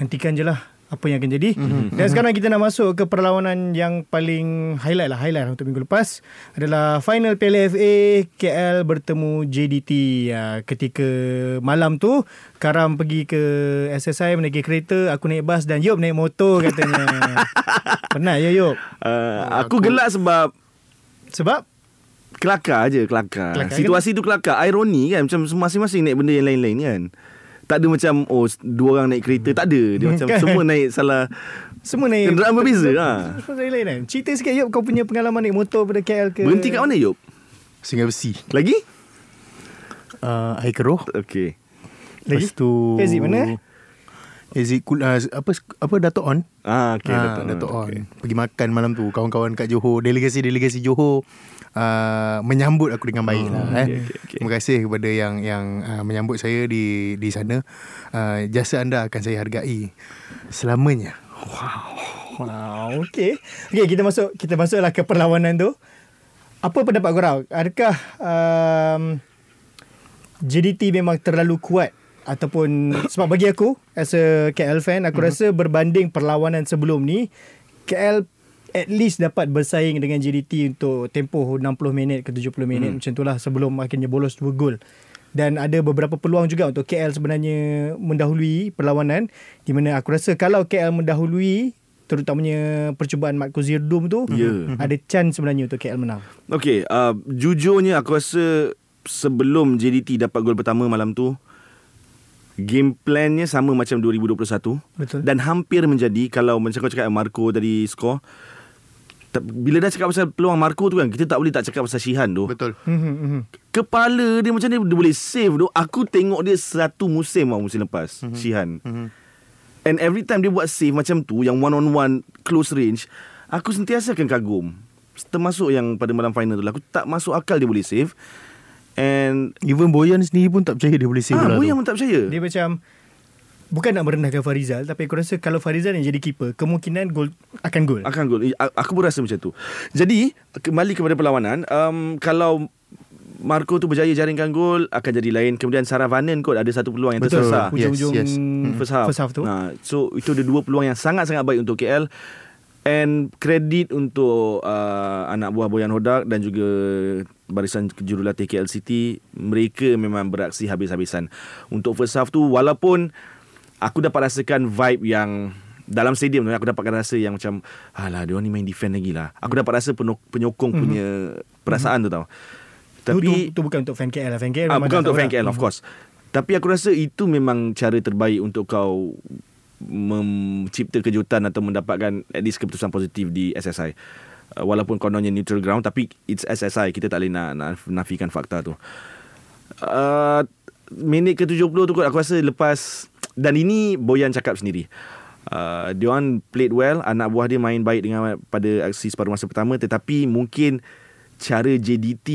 Speaker 1: nantikan je lah apa yang akan jadi. Mm-hmm. Dan sekarang kita nak masuk ke perlawanan yang paling highlight lah highlight lah untuk minggu lepas adalah final Piala FA KL bertemu JDT. Ya, ketika malam tu Karam pergi ke SSI menaiki kereta, aku naik bas dan Yop naik motor katanya. Penat ya Yop.
Speaker 2: Uh, aku, gelak sebab
Speaker 1: Sebab
Speaker 2: kelakar je kelakar.
Speaker 1: Kelakar,
Speaker 2: Situasi tu kelakar. Ironi kan macam masing-masing naik benda yang lain-lain kan. Tak ada macam oh dua orang naik kereta tak ada. Dia macam
Speaker 1: Kan?
Speaker 2: semua naik salah
Speaker 1: semua naik
Speaker 2: Kenderaan berbeza, ha.
Speaker 1: Semua lain kan. Cerita sikit Yop kau punya pengalaman naik motor pada KL ke.
Speaker 2: berhenti kat mana Yop?
Speaker 3: Singgah besi.
Speaker 2: Lagi?
Speaker 3: Uh, air keruh.
Speaker 2: Okey.
Speaker 1: Lagi?
Speaker 3: Lepas tu
Speaker 1: Exit mana?
Speaker 3: Exit kul, uh, apa apa Dato' On.
Speaker 2: Ah okey
Speaker 3: Ah,
Speaker 2: Datuk.
Speaker 3: Dato' On.
Speaker 2: Okey.
Speaker 3: Pergi makan malam tu kawan-kawan kat Johor, delegasi-delegasi Johor uh, menyambut aku dengan baik lah eh.
Speaker 2: okey, okey, okey.
Speaker 3: Terima kasih kepada yang yang uh, menyambut saya di di sana. Uh, jasa anda akan saya hargai selamanya.
Speaker 1: Wow, okey. Okey, kita masuk kita masuklah ke perlawanan tu. Apa pendapat korang? Adakah um, JDT memang terlalu kuat ataupun sebab bagi aku as a KL fan aku mm-hmm. rasa berbanding perlawanan sebelum ni KL at least dapat bersaing dengan JDT untuk tempoh 60 minit ke 70 minit mm. macam itulah sebelum akhirnya bolos 2 gol. Dan ada beberapa peluang juga untuk KL sebenarnya mendahului perlawanan di mana aku rasa kalau KL mendahului terutamanya percubaan Marco Zirdum tu
Speaker 2: Ya.
Speaker 1: ada chance sebenarnya untuk KL menang.
Speaker 2: Okey, uh, jujurnya aku rasa sebelum JDT dapat gol pertama malam tu game plannya sama macam 2021
Speaker 1: Betul.
Speaker 2: dan hampir menjadi kalau macam kau cakap Marco tadi skor bila dah cakap pasal peluang Marco tu kan kita tak boleh tak cakap pasal Shihan tu
Speaker 3: Betul.
Speaker 1: Mhm, mhm.
Speaker 2: kepala dia macam dia, dia boleh save tu aku tengok dia satu musim tau musim lepas
Speaker 3: Mhm.
Speaker 2: Shihan and every time dia buat save macam tu yang one on one close range aku sentiasa akan kagum termasuk yang pada malam final tu lah. aku tak masuk akal dia boleh save and
Speaker 3: Even Boyan sendiri pun tak percaya dia boleh save
Speaker 2: ah,
Speaker 3: bola
Speaker 2: Boyan
Speaker 3: tu.
Speaker 2: pun tak percaya
Speaker 1: Dia macam bukan nak merendahkan Farizal tapi aku rasa kalau Farizal yang jadi keeper kemungkinan gol akan gol.
Speaker 2: akan gol aku pun rasa macam tu jadi kembali kepada perlawanan um, kalau Marco tu berjaya jaringkan gol akan jadi lain kemudian Sarah Vanen kot ada satu peluang yang
Speaker 3: Betul.
Speaker 2: tersesat
Speaker 1: Hujung-hujung
Speaker 3: Yes, yes.
Speaker 1: mm,
Speaker 2: first half.
Speaker 1: first half tu.
Speaker 2: Nah, so itu ada dua peluang yang sangat-sangat baik untuk KL and kredit untuk uh, anak buah Boyan Hodak dan juga barisan jurulatih KL City mereka memang beraksi habis-habisan. Untuk first half tu walaupun aku dapat rasakan vibe yang dalam stadium tu aku dapat rasa yang macam alah dia orang ni main defend lagi lah. Aku dapat rasa penyok- penyokong
Speaker 1: Mhm.
Speaker 2: punya perasaan tu tau.
Speaker 1: Tapi
Speaker 2: Tapi
Speaker 1: tu, tu, tu bukan untuk fan KL lah. Fan KL
Speaker 2: Ah, bukan untuk fan
Speaker 1: lah.
Speaker 2: KL of course. Tapi aku rasa itu memang cara terbaik untuk kau mencipta kejutan atau mendapatkan at least keputusan positif di SSI. Uh, walaupun kononnya neutral ground tapi it's SSI kita tak boleh nak, nak nafikan fakta tu. Uh, minit ke-70 tu kot aku rasa lepas dan ini Boyan cakap sendiri. Uh, dia orang played well, anak buah dia main baik dengan pada aksi separuh masa pertama tetapi mungkin cara JDT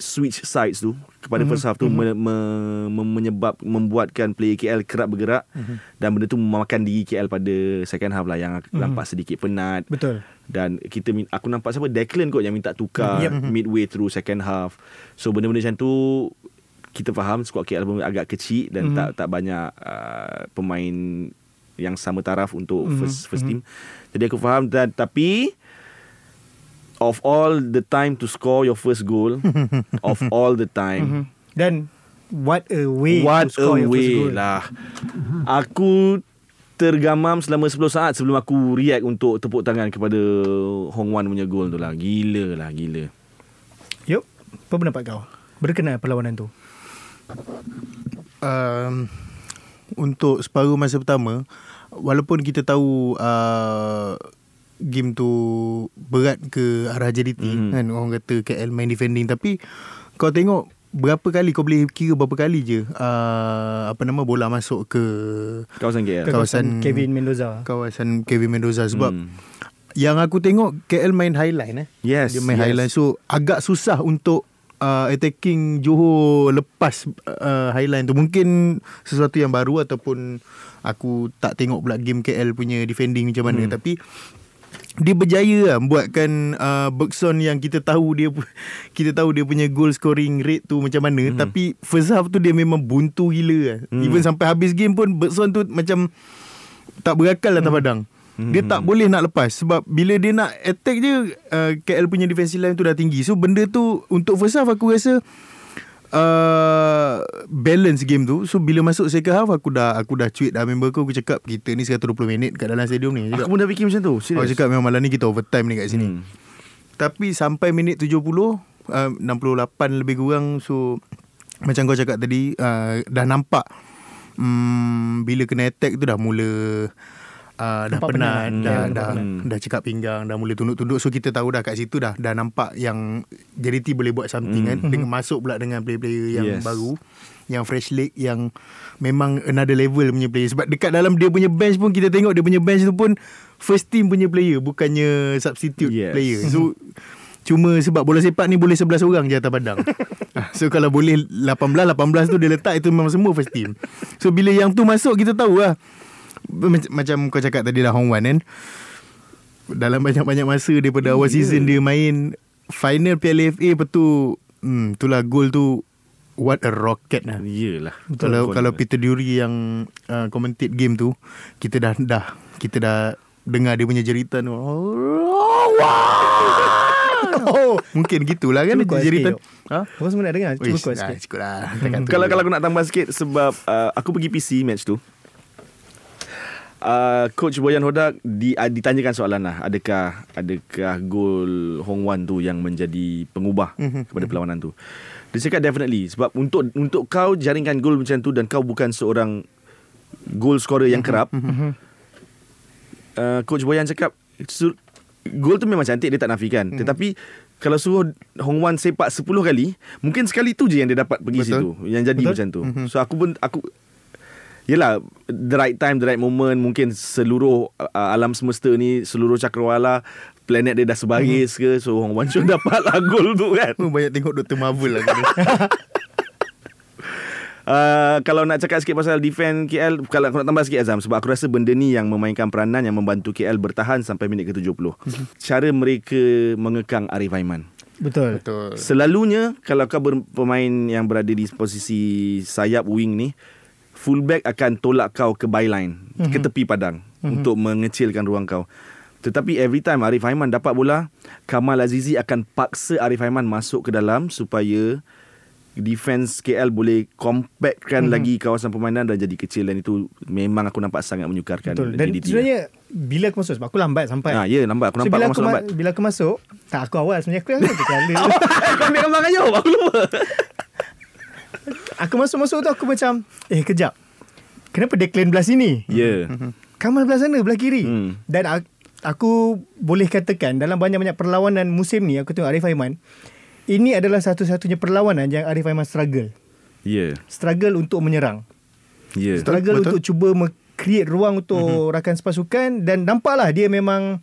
Speaker 2: switch sides tu kepada mm-hmm. first half tu mm-hmm. me, me, menyebab membuatkan player KL kerap bergerak mm-hmm. dan benda tu memakan diri KL pada second half lah yang mm-hmm. nampak sedikit penat.
Speaker 1: Betul.
Speaker 2: Dan kita aku nampak siapa Declan kot yang minta tukar yep. midway through second half. So benda-benda macam tu kita faham squad KL pun agak kecil dan mm-hmm. tak tak banyak uh, pemain yang sama taraf untuk mm-hmm. first first mm-hmm. team. Jadi aku faham dan tapi of all the time to score your first goal of all the time. Mm-hmm.
Speaker 1: Dan what a way
Speaker 2: what
Speaker 1: to score
Speaker 2: a
Speaker 1: your
Speaker 2: way
Speaker 1: first goal.
Speaker 2: lah. Aku tergamam selama 10 saat sebelum aku react untuk tepuk tangan kepada Hong Wan punya gol tu lah. Gila lah, gila.
Speaker 1: Yup, apa pendapat kau? Berkenaan perlawanan tu.
Speaker 3: Um, untuk separuh masa pertama walaupun kita tahu uh, game tu berat ke arah JDT
Speaker 2: Mhm.
Speaker 3: mm. kan orang kata KL main defending tapi kau tengok berapa kali kau boleh kira berapa kali je uh, apa nama bola masuk ke
Speaker 2: Kawasan KL.
Speaker 1: Kawasan
Speaker 3: Kawasan-
Speaker 1: Kevin Mendoza.
Speaker 3: kawasan Kevin Mendoza sebab
Speaker 2: Hmm.
Speaker 3: yang aku tengok KL main highline eh
Speaker 2: Yes,
Speaker 3: dia main
Speaker 2: yes.
Speaker 3: highline so agak susah untuk uh, attacking Johor lepas uh, highline tu mungkin sesuatu yang baru ataupun aku tak tengok pula game KL punya defending macam mana hmm. tapi dia berjaya lah buatkan uh, Bergson yang kita tahu dia kita tahu dia punya goal scoring rate tu macam mana hmm. tapi first half tu dia memang buntu gila lah.
Speaker 2: Hmm.
Speaker 3: even sampai habis game pun Bergson tu macam tak berakal atas padang dia
Speaker 2: Hmm.
Speaker 3: tak boleh nak lepas sebab bila dia nak attack je uh, KL punya defensive line tu dah tinggi so benda tu untuk first half aku rasa uh, balance game tu so bila masuk second half aku dah aku dah tweet dah member aku aku cakap kita ni 120 minit kat dalam stadium ni
Speaker 2: Aku pun dah fikir macam tu.
Speaker 3: Aku
Speaker 2: Serius.
Speaker 3: cakap memang malam ni kita overtime ni kat sini.
Speaker 2: Hmm.
Speaker 3: Hmm. Tapi sampai minit 70, uh, 68 lebih kurang so macam kau cakap tadi uh, dah nampak um, bila kena attack tu dah mula Uh, dah penat,
Speaker 1: penat.
Speaker 3: dah,
Speaker 1: Ya,
Speaker 3: dah,
Speaker 1: nampak
Speaker 3: dah,
Speaker 2: penat.
Speaker 3: dah cekap pinggang, dah mula tunduk-tunduk. So kita tahu dah kat situ dah dah nampak yang JDT boleh buat something
Speaker 2: Hmm.
Speaker 3: kan. Dengan masuk pula dengan player-player yang
Speaker 2: Yes.
Speaker 3: baru, yang fresh leg, yang memang another level punya player. Sebab dekat dalam dia punya bench pun kita tengok dia punya bench tu pun first team punya player, bukannya substitute
Speaker 2: Yes.
Speaker 3: player. So Cuma sebab bola sepak ni boleh 11 orang je atas padang. So kalau boleh 18 18 tu dia letak itu memang semua first team. So bila yang tu masuk kita tahu lah. Mac- Macam kau cakap tadi lah Hong Wan kan. Dalam banyak-banyak masa daripada awal
Speaker 2: Yeah.
Speaker 3: season dia main final Piala FA tu hmm, itulah gol tu what a rocket lah.
Speaker 2: Yelah.
Speaker 3: Kalau
Speaker 2: Betul.
Speaker 3: kalau Peter Dury yang uh, commentate game tu kita dah dah kita dah dengar dia punya jeritan oh, wow. Mungkin gitulah kan jeritan.
Speaker 1: sikit,
Speaker 3: Ha?
Speaker 1: Kau semua nak dengar?
Speaker 3: Uish, dah,
Speaker 1: sikit.
Speaker 3: cukup lah. Tu.
Speaker 2: Kalau kalau aku nak tambah sikit sebab uh, aku pergi PC match tu. Uh, coach Boyan Hodak di, uh, ditanyakan soalan lah adakah adakah gol Hong Wan tu yang menjadi pengubah
Speaker 3: Mhm.
Speaker 2: kepada perlawanan tu. Dia cakap definitely sebab untuk untuk kau jaringkan gol macam tu dan kau bukan seorang goal scorer yang kerap. Uh, coach Boyan cakap su- gol tu memang cantik dia tak nafikan.
Speaker 3: Mhm.
Speaker 2: Tetapi kalau suruh Hong Wan sepak 10 kali, mungkin sekali tu je yang dia dapat pergi
Speaker 3: Betul.
Speaker 2: situ. Yang jadi
Speaker 1: Betul.
Speaker 2: macam tu.
Speaker 3: Mhm.
Speaker 2: So aku pun aku Yelah The right time The right moment Mungkin seluruh uh, Alam semesta ni Seluruh cakrawala Planet dia dah sebaris ke So Hong Wan Chun dapat lah gol tu kan
Speaker 3: Oh, Banyak tengok Dr. Marvel lah.
Speaker 2: uh, Kalau nak cakap sikit pasal Defend KL Kalau aku nak tambah sikit Azam Sebab aku rasa benda ni Yang memainkan peranan Yang membantu KL bertahan Sampai minit ke-70 Cara mereka Mengekang Arif Aiman
Speaker 1: Betul.
Speaker 3: Betul.
Speaker 2: Selalunya Kalau kau ber- pemain Yang berada di posisi Sayap wing ni Fullback akan tolak kau ke byline mm-hmm. Ke tepi padang mm-hmm. Untuk mengecilkan ruang kau Tetapi every time Arif Aiman dapat bola Kamal Azizi akan paksa Arif Aiman masuk ke dalam Supaya Defense KL boleh compactkan mm-hmm. lagi kawasan permainan dan jadi kecil dan itu memang aku nampak sangat menyukarkan
Speaker 1: Betul. Dan
Speaker 2: JDT.
Speaker 1: sebenarnya bila aku masuk sebab aku lambat sampai.
Speaker 2: Ah, ya nampak aku
Speaker 1: So,
Speaker 2: nampak
Speaker 1: bila
Speaker 2: kau
Speaker 1: aku,
Speaker 2: masuk
Speaker 1: ma-
Speaker 2: lambat.
Speaker 1: bila aku masuk, tak aku awal sebenarnya aku yang kala.
Speaker 2: Kau ambil gambar jauh aku lupa.
Speaker 1: Aku masuk-masuk tu aku macam Eh kejap Kenapa Declan belah sini
Speaker 2: Ya.
Speaker 1: Kamal belah sana Belah kiri
Speaker 2: Hmm.
Speaker 1: Dan aku, aku Boleh katakan Dalam banyak-banyak perlawanan musim ni Aku tengok Arif Aiman Ini adalah satu-satunya perlawanan Yang Arif Aiman struggle
Speaker 2: Ya.
Speaker 1: Struggle untuk menyerang
Speaker 2: Ya.
Speaker 1: Struggle
Speaker 3: betul.
Speaker 1: untuk cuba Create ruang untuk mm-hmm. rakan sepasukan Dan nampaklah dia memang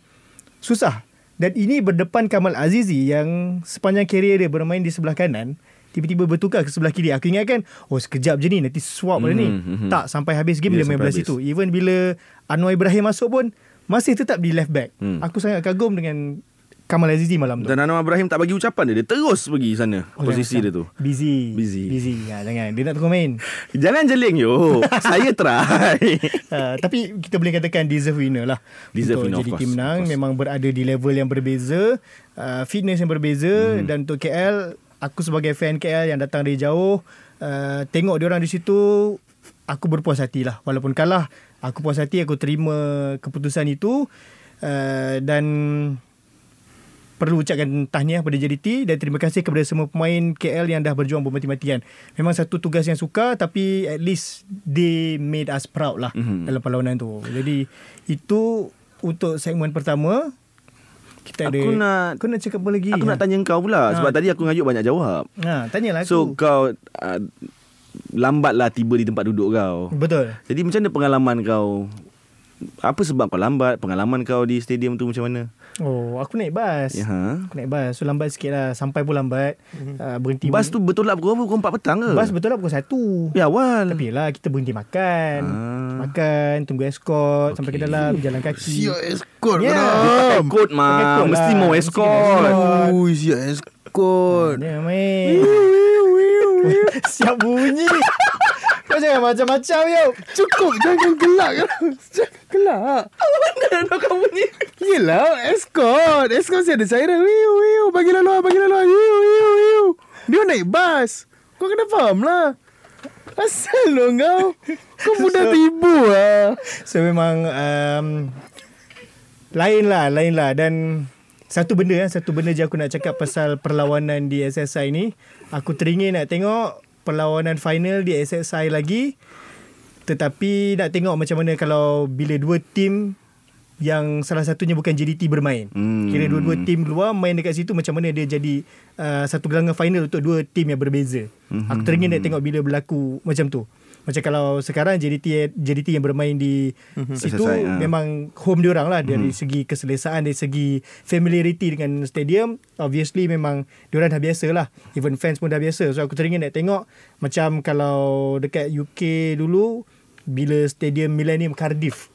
Speaker 1: Susah Dan ini berdepan Kamal Azizi Yang sepanjang karier dia Bermain di sebelah kanan Tiba-tiba bertukar ke sebelah kiri Aku ingatkan Oh sekejap je ni Nanti swap mm-hmm. ni
Speaker 2: Mhm.
Speaker 1: Tak sampai habis game
Speaker 2: Ya,
Speaker 1: Dia main belah
Speaker 2: habis.
Speaker 1: situ Even bila Anwar Ibrahim masuk pun Masih tetap di left back
Speaker 2: Hmm.
Speaker 1: Aku sangat kagum dengan Kamal Azizi malam tu
Speaker 2: Dan Anwar Ibrahim tak bagi ucapan dia. Dia terus pergi sana.
Speaker 1: Oh,
Speaker 2: Posisi dia tu.
Speaker 1: Busy
Speaker 2: Busy.
Speaker 1: Busy ha, Jangan Dia nak tengok main
Speaker 2: Jangan jeling yo. Saya try.
Speaker 1: Uh, tapi kita boleh katakan deserve winner lah
Speaker 2: Deserve winner,
Speaker 1: jadi
Speaker 2: course,
Speaker 1: tim menang memang berada di level yang berbeza uh, fitness yang berbeza
Speaker 2: Mhm.
Speaker 1: dan untuk KL aku sebagai fan KL yang datang dari jauh uh, tengok dia orang di situ aku berpuas hati lah walaupun kalah aku puas hati aku terima keputusan itu uh, dan perlu ucapkan tahniah pada JDT dan terima kasih kepada semua pemain KL yang dah berjuang bermati-matian. Memang satu tugas yang sukar tapi at least they made us proud lah
Speaker 2: Mhm.
Speaker 1: mm-hmm. dalam perlawanan tu. Jadi itu untuk segmen pertama. Kita ada
Speaker 2: Aku nak-
Speaker 1: Kau nak cakap apa lagi?
Speaker 2: Aku nak tanya kau pula sebab
Speaker 1: Ha.
Speaker 2: tadi aku ngajuk banyak jawab.
Speaker 1: Ha, tanyalah aku.
Speaker 2: So kau uh, lambatlah tiba di tempat duduk kau.
Speaker 1: Betul.
Speaker 2: Jadi macam mana pengalaman kau? Apa sebab kau lambat? Pengalaman kau di stadium tu macam mana?
Speaker 1: Oh, aku naik bas.
Speaker 2: Ya, ha?
Speaker 1: Aku naik bas. So lambat sikit lah. Sampai pun lambat. Mm-hmm. Uh, berhenti.
Speaker 2: Bas tu betul lah pukul apa? Pukul 4 petang ke?
Speaker 1: Bas betul lah pukul 1.
Speaker 2: Ya awal.
Speaker 1: Tapi lah kita berhenti makan.
Speaker 2: Ah.
Speaker 1: Makan, tunggu escort okay. sampai ke dalam jalan kaki.
Speaker 3: Siap escort
Speaker 1: Ya.
Speaker 3: yeah.
Speaker 2: Pakai kod
Speaker 1: Pakai
Speaker 2: mah.
Speaker 1: kod
Speaker 2: Mesti
Speaker 1: lah.
Speaker 2: mau
Speaker 1: Mesti
Speaker 2: escort.
Speaker 3: Oh siap escort
Speaker 1: main. Siap bunyi. Kau jangan macam-macam yo.
Speaker 3: Cukup jangan gelak. Jangan gelak.
Speaker 2: Mana kau bunyi?
Speaker 3: Yelah escort. Escort mesti ada siren. Wiu wiu. Bagi laluan Bagi laluan Wiu wiu wiu. Dia naik bas. Kau kena faham lah. Asal lo kau? Kau mudah tibu lah
Speaker 1: So memang um, lain lah, lain lah. Dan satu benda eh, satu benda je aku nak cakap pasal perlawanan di SSI ni. Aku teringin nak tengok perlawanan final di SSI lagi. Tetapi nak tengok macam mana kalau bila dua tim yang salah satunya bukan JDT bermain.
Speaker 2: Hmm.
Speaker 1: Kira dua-dua tim luar main dekat situ macam mana dia jadi uh, satu gelanggang final untuk dua tim yang berbeza.
Speaker 2: Mhm.
Speaker 1: Aku teringin nak tengok bila berlaku macam tu. Macam kalau sekarang JDT JDT yang bermain di situ
Speaker 2: SSI, ah.
Speaker 1: memang home diorang lah. Dari segi keselesaan dari segi familiarity dengan stadium obviously memang diorang dah biasa lah. Even fans pun dah biasa. So aku teringin nak tengok macam kalau dekat UK dulu bila stadium Millennium Cardiff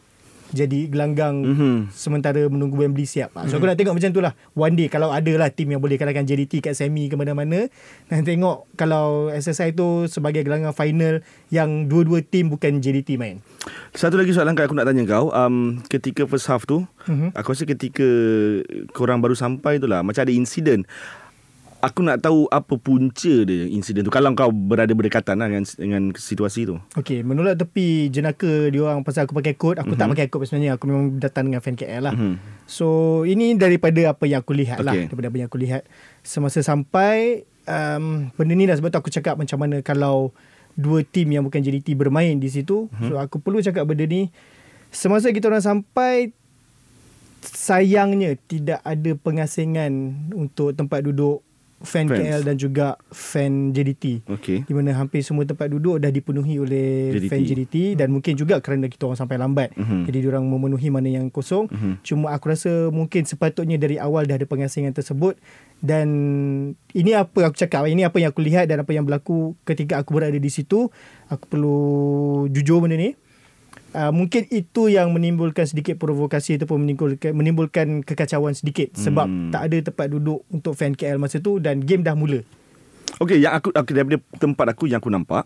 Speaker 1: jadi gelanggang
Speaker 2: Mhm.
Speaker 1: sementara menunggu Wembley siap. So aku nak tengok macam tu lah. One day kalau ada lah tim yang boleh kalahkan JDT kat semi ke mana-mana. Dan tengok kalau SSI tu sebagai gelanggang final yang dua-dua tim bukan JDT main.
Speaker 2: Satu lagi soalan yang aku nak tanya kau um, Ketika first half tu
Speaker 1: Mhm.
Speaker 2: Aku rasa ketika Korang baru sampai tu lah Macam ada insiden Aku nak tahu Apa punca dia Insiden tu Kalau kau berada berdekatan lah Dengan, dengan situasi tu
Speaker 1: Okay, menolak tepi jenaka dia orang pasal aku pakai kod. Aku mm-hmm. tak pakai kod sebenarnya. Aku memang datang dengan fan KL lah.
Speaker 2: Mhm.
Speaker 1: So, ini daripada apa yang aku lihat lah.
Speaker 2: Okay.
Speaker 1: Daripada apa yang aku lihat. Semasa sampai, um, benda ni lah sebab tu aku cakap macam mana kalau dua tim yang bukan JDT bermain di situ. Mm-hmm. So, aku perlu cakap benda ni. Semasa kita orang sampai, sayangnya tidak ada pengasingan untuk tempat duduk fan
Speaker 2: Fans.
Speaker 1: KL dan juga fan JDT
Speaker 2: Okay
Speaker 1: di mana hampir semua tempat duduk dah dipenuhi oleh
Speaker 2: JDT.
Speaker 1: Fan JDT dan mungkin juga kerana kita orang sampai lambat.
Speaker 2: Mhm.
Speaker 1: Mm-hmm. Jadi diorang memenuhi mana yang kosong.
Speaker 2: Mhm.
Speaker 1: Mm-hmm. Cuma aku rasa mungkin sepatutnya dari awal dah ada pengasingan tersebut dan ini apa aku cakap, ini apa yang aku lihat dan apa yang berlaku ketika aku berada di situ. Aku perlu jujur benda ni. Uh, mungkin itu yang menimbulkan sedikit provokasi ataupun menimbulkan, menimbulkan kekacauan sedikit sebab
Speaker 2: Hmm.
Speaker 1: tak ada tempat duduk untuk fan KL masa tu dan game dah mula.
Speaker 2: Okay yang aku, aku Daripada tempat aku Yang aku nampak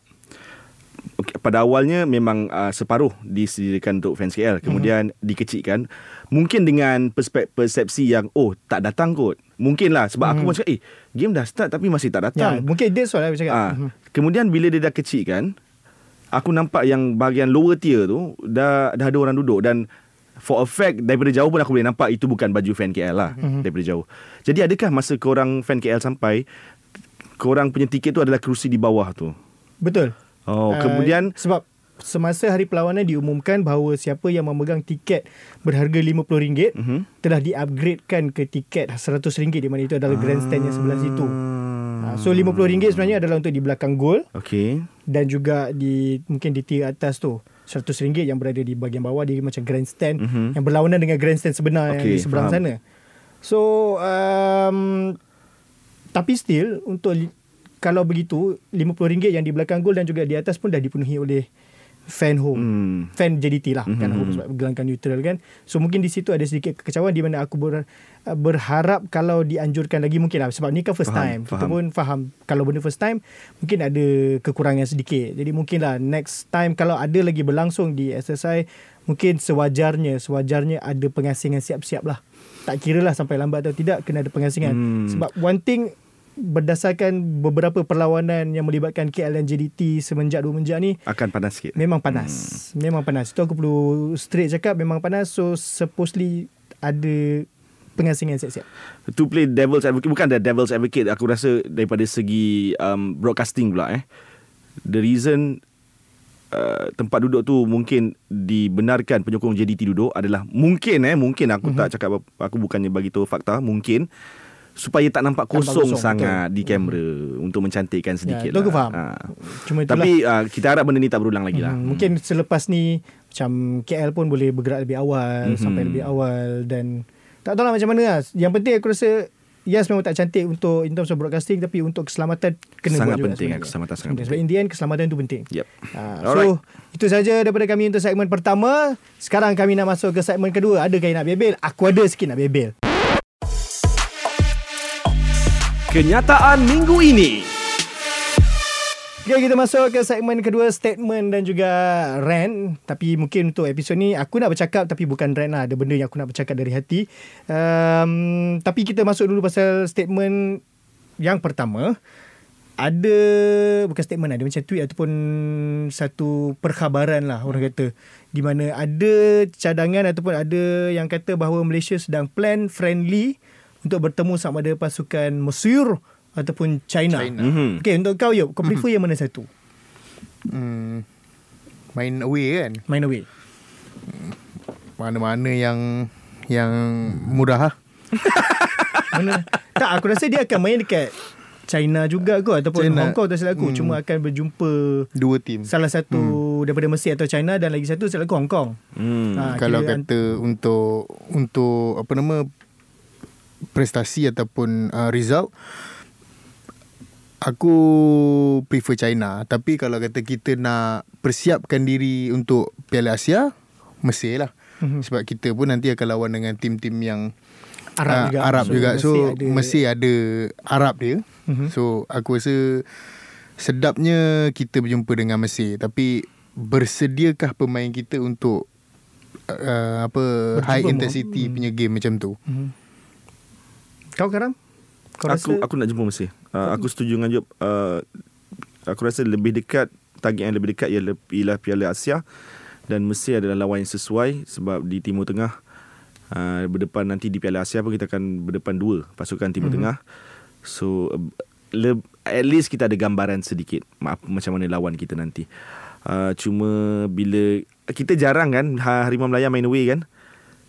Speaker 2: okay, Pada awalnya Memang uh, separuh Disediakan untuk fans KL Kemudian mm-hmm. dikecilkan Mungkin dengan perspek- persepsi yang Oh tak datang kot Mungkin lah Sebab mm-hmm. aku pun cakap Eh game dah start Tapi masih tak
Speaker 1: Ya,
Speaker 2: datang
Speaker 1: mungkin dia soal aku cakap.
Speaker 2: Ah,
Speaker 1: Mhm.
Speaker 2: kemudian bila dia dah kecilkan, aku nampak yang bahagian lower tier tu dah dah ada orang duduk dan for a fact daripada jauh pun aku boleh nampak itu bukan baju fan KL lah
Speaker 1: Mhm.
Speaker 2: mm-hmm. daripada jauh. Jadi adakah masa korang fan KL sampai korang punya tiket tu adalah kerusi di bawah tu?
Speaker 1: Betul.
Speaker 2: Oh,
Speaker 1: Ah,
Speaker 2: kemudian
Speaker 1: sebab semasa hari perlawanan diumumkan bahawa siapa yang memegang tiket berharga RM50
Speaker 2: Mhm.
Speaker 1: telah di-upgradekan ke tiket RM100 di mana itu adalah grandstand yang sebelah situ.
Speaker 2: Ah.
Speaker 1: Ha, so RM50 sebenarnya adalah untuk di belakang gol
Speaker 2: Okey.
Speaker 1: dan juga di mungkin di tier atas tu RM100 yang berada di bahagian bawah dia macam grandstand
Speaker 2: Mhm.
Speaker 1: mm-hmm. yang berlawanan dengan grandstand sebenar yang
Speaker 2: Okey,
Speaker 1: di seberang
Speaker 2: faham.
Speaker 1: sana. So um, tapi still untuk kalau begitu RM50 yang di belakang gol dan juga di atas pun dah dipenuhi oleh fan home.
Speaker 2: Hmm.
Speaker 1: Fan JDT lah kan
Speaker 2: Mhm.
Speaker 1: home sebab gelangkan neutral kan. So mungkin di situ ada sedikit kekecauan di mana aku ber, berharap kalau dianjurkan lagi mungkin lah sebab ni kan first
Speaker 2: Faham,
Speaker 1: time. Kita
Speaker 2: faham.
Speaker 1: pun faham kalau benda first time mungkin ada kekurangan sedikit. Jadi mungkinlah next time kalau ada lagi berlangsung di SSI mungkin sewajarnya sewajarnya ada pengasingan siap-siap lah. Tak kira lah sampai lambat atau tidak kena ada pengasingan.
Speaker 2: Hmm.
Speaker 1: Sebab one thing berdasarkan beberapa perlawanan yang melibatkan KL dan JDT semenjak dua menjak ni
Speaker 2: Akan panas sikit.
Speaker 1: Memang panas. Hmm. Memang panas. Itu aku perlu straight cakap memang panas. So supposedly ada pengasingan siap-siap.
Speaker 2: To play devil's advocate bukan ada devil's advocate aku rasa daripada segi um, broadcasting pula eh. The reason uh, tempat duduk tu mungkin dibenarkan penyokong JDT duduk adalah mungkin eh mungkin aku mm-hmm. tak cakap aku bukannya bagi tahu fakta mungkin supaya tak nampak
Speaker 1: Nampak
Speaker 2: kosong,
Speaker 1: kosong,
Speaker 2: sangat di kamera untuk mencantikkan sedikit
Speaker 1: itu aku
Speaker 2: lah.
Speaker 1: faham.
Speaker 2: Ha.
Speaker 1: Cuma itulah.
Speaker 2: Tapi uh, kita harap benda ni tak berulang lagi lah.
Speaker 1: Hmm, mungkin selepas ni macam KL pun boleh bergerak lebih awal
Speaker 2: Mhm.
Speaker 1: sampai lebih awal dan tak tahu lah macam mana lah. Yang penting aku rasa Yes memang tak cantik untuk in terms of broadcasting tapi untuk keselamatan kena
Speaker 2: Sangat
Speaker 1: buat juga
Speaker 2: penting,
Speaker 1: sebenarnya.
Speaker 2: keselamatan sangat
Speaker 1: Sebab in the end keselamatan tu penting.
Speaker 2: Yep.
Speaker 1: Ha,
Speaker 2: Alright.
Speaker 1: so itu saja daripada kami untuk segmen pertama. Sekarang kami nak masuk ke segmen kedua. Adakah yang nak bebel? Aku ada sikit nak bebel.
Speaker 4: Kenyataan minggu ini.
Speaker 1: Okay, kita masuk ke segmen kedua statement dan juga rant. Tapi mungkin untuk episod ni aku nak bercakap tapi bukan rant lah. Ada benda yang aku nak bercakap dari hati. Um, tapi kita masuk dulu pasal statement yang pertama. Ada bukan statement ada macam tweet ataupun satu perkhabaran lah orang kata di mana ada cadangan ataupun ada yang kata bahawa Malaysia sedang plan friendly untuk bertemu sama ada pasukan Mesir ataupun China.
Speaker 3: China.
Speaker 2: Mhm.
Speaker 1: Okay, untuk kau Yop, kau prefer yang mana satu?
Speaker 3: Hmm, main away kan.
Speaker 1: Main away.
Speaker 3: Mana-mana yang yang murah lah.
Speaker 1: Mana? tak, aku rasa dia akan main dekat China juga kot ataupun
Speaker 3: China.
Speaker 1: Hong Kong tak silap aku.
Speaker 3: Hmm.
Speaker 1: Cuma akan berjumpa
Speaker 3: Dua tim.
Speaker 1: salah satu
Speaker 3: Hmm.
Speaker 1: daripada Mesir atau China dan lagi satu silap aku Hong Kong.
Speaker 2: Hmm.
Speaker 1: Ha,
Speaker 3: Kalau
Speaker 1: kira-
Speaker 3: kata untuk untuk apa nama prestasi ataupun uh, result aku prefer China tapi kalau kata kita nak persiapkan diri untuk Piala Asia Mesir lah
Speaker 1: Mhm.
Speaker 3: sebab kita pun nanti akan lawan dengan tim-tim yang
Speaker 1: Arab
Speaker 3: ah,
Speaker 1: juga.
Speaker 3: Arab
Speaker 1: So,
Speaker 3: juga so
Speaker 1: Mesir ada-
Speaker 3: Mesir ada Arab dia
Speaker 1: Mhm.
Speaker 3: so aku rasa sedapnya kita berjumpa dengan Mesir tapi bersediakah pemain kita untuk uh, apa high
Speaker 1: Berjumpa,
Speaker 3: intensity
Speaker 1: hmm.
Speaker 3: punya game macam tu
Speaker 1: Mhm. Kau Karam? Kau
Speaker 2: aku
Speaker 1: rasa
Speaker 2: aku nak jumpa Mesir. Uh, aku setuju dengan Job. Uh, aku rasa lebih dekat target yang lebih dekat ialah, ialah Piala Asia dan Mesir adalah lawan yang sesuai sebab di Timur Tengah uh, berdepan nanti di Piala Asia pun kita akan berdepan dua pasukan Timur mm-hmm. Tengah. So uh, le, at least kita ada gambaran sedikit ma- macam mana lawan kita nanti. Uh, cuma bila kita jarang kan ha- Harimau Melaya main away kan.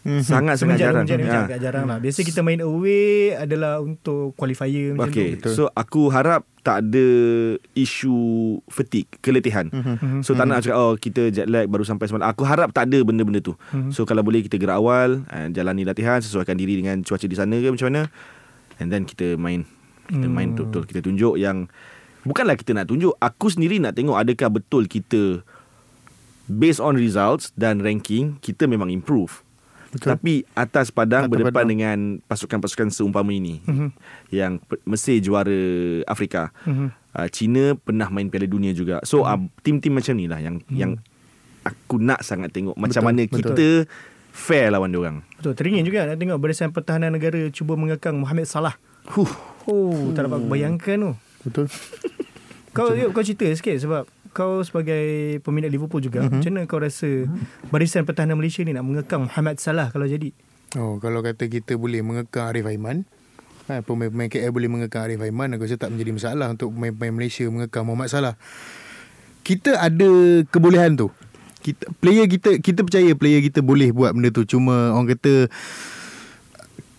Speaker 2: Sangat sangat
Speaker 1: Semenjak
Speaker 2: jarang.
Speaker 1: Semenjak
Speaker 2: Ha.
Speaker 1: agak jarang lah. Biasa kita main away adalah untuk qualifier macam
Speaker 2: Okay,
Speaker 1: tu.
Speaker 2: so aku harap tak ada isu fatigue, keletihan.
Speaker 1: Mhm.
Speaker 2: So tak nak cakap oh kita jet lag baru sampai semalam. Aku harap tak ada benda-benda tu.
Speaker 1: Mhm.
Speaker 2: So kalau boleh kita gerak awal, uh, jalani latihan, sesuaikan diri dengan cuaca di sana ke macam mana. And then kita main. Kita
Speaker 1: Hmm.
Speaker 2: main betul-betul. Kita tunjuk yang bukanlah kita nak tunjuk, aku sendiri nak tengok adakah betul kita based on results dan ranking kita memang improve. Betul. Tapi atas padang
Speaker 3: Atas
Speaker 2: berdepan
Speaker 3: padang.
Speaker 2: dengan pasukan-pasukan seumpama ini
Speaker 1: Mhm.
Speaker 2: yang Mesir juara Afrika.
Speaker 1: Mhm.
Speaker 2: Uh, China pernah main Piala Dunia juga. So uh, tim-tim macam ni lah yang
Speaker 1: Hmm.
Speaker 2: yang aku nak sangat tengok macam
Speaker 3: Betul,
Speaker 2: mana
Speaker 3: betul.
Speaker 2: kita fair lawan dia orang.
Speaker 1: Betul, teringin juga nak tengok Barisan Pertahanan Negara cuba mengekang Mohamed Salah.
Speaker 2: Huh.
Speaker 1: Oh, tak dapat bayangkan tu.
Speaker 3: betul
Speaker 1: Kau kau cerita sikit sebab kau sebagai peminat Liverpool juga.
Speaker 3: Mhm.
Speaker 1: Macam mana kau rasa Barisan Pertahanan Malaysia ni nak mengekang Mohamed Salah kalau jadi?
Speaker 3: oh kalau kata kita boleh mengekang Arif Aiman ha, pemain-pemain KL boleh mengekang Arif Aiman aku rasa tak menjadi masalah untuk pemain-pemain Malaysia mengekang Muhammad Salah kita ada kebolehan tu. Kita player kita kita percaya player kita boleh buat benda tu. Cuma orang kata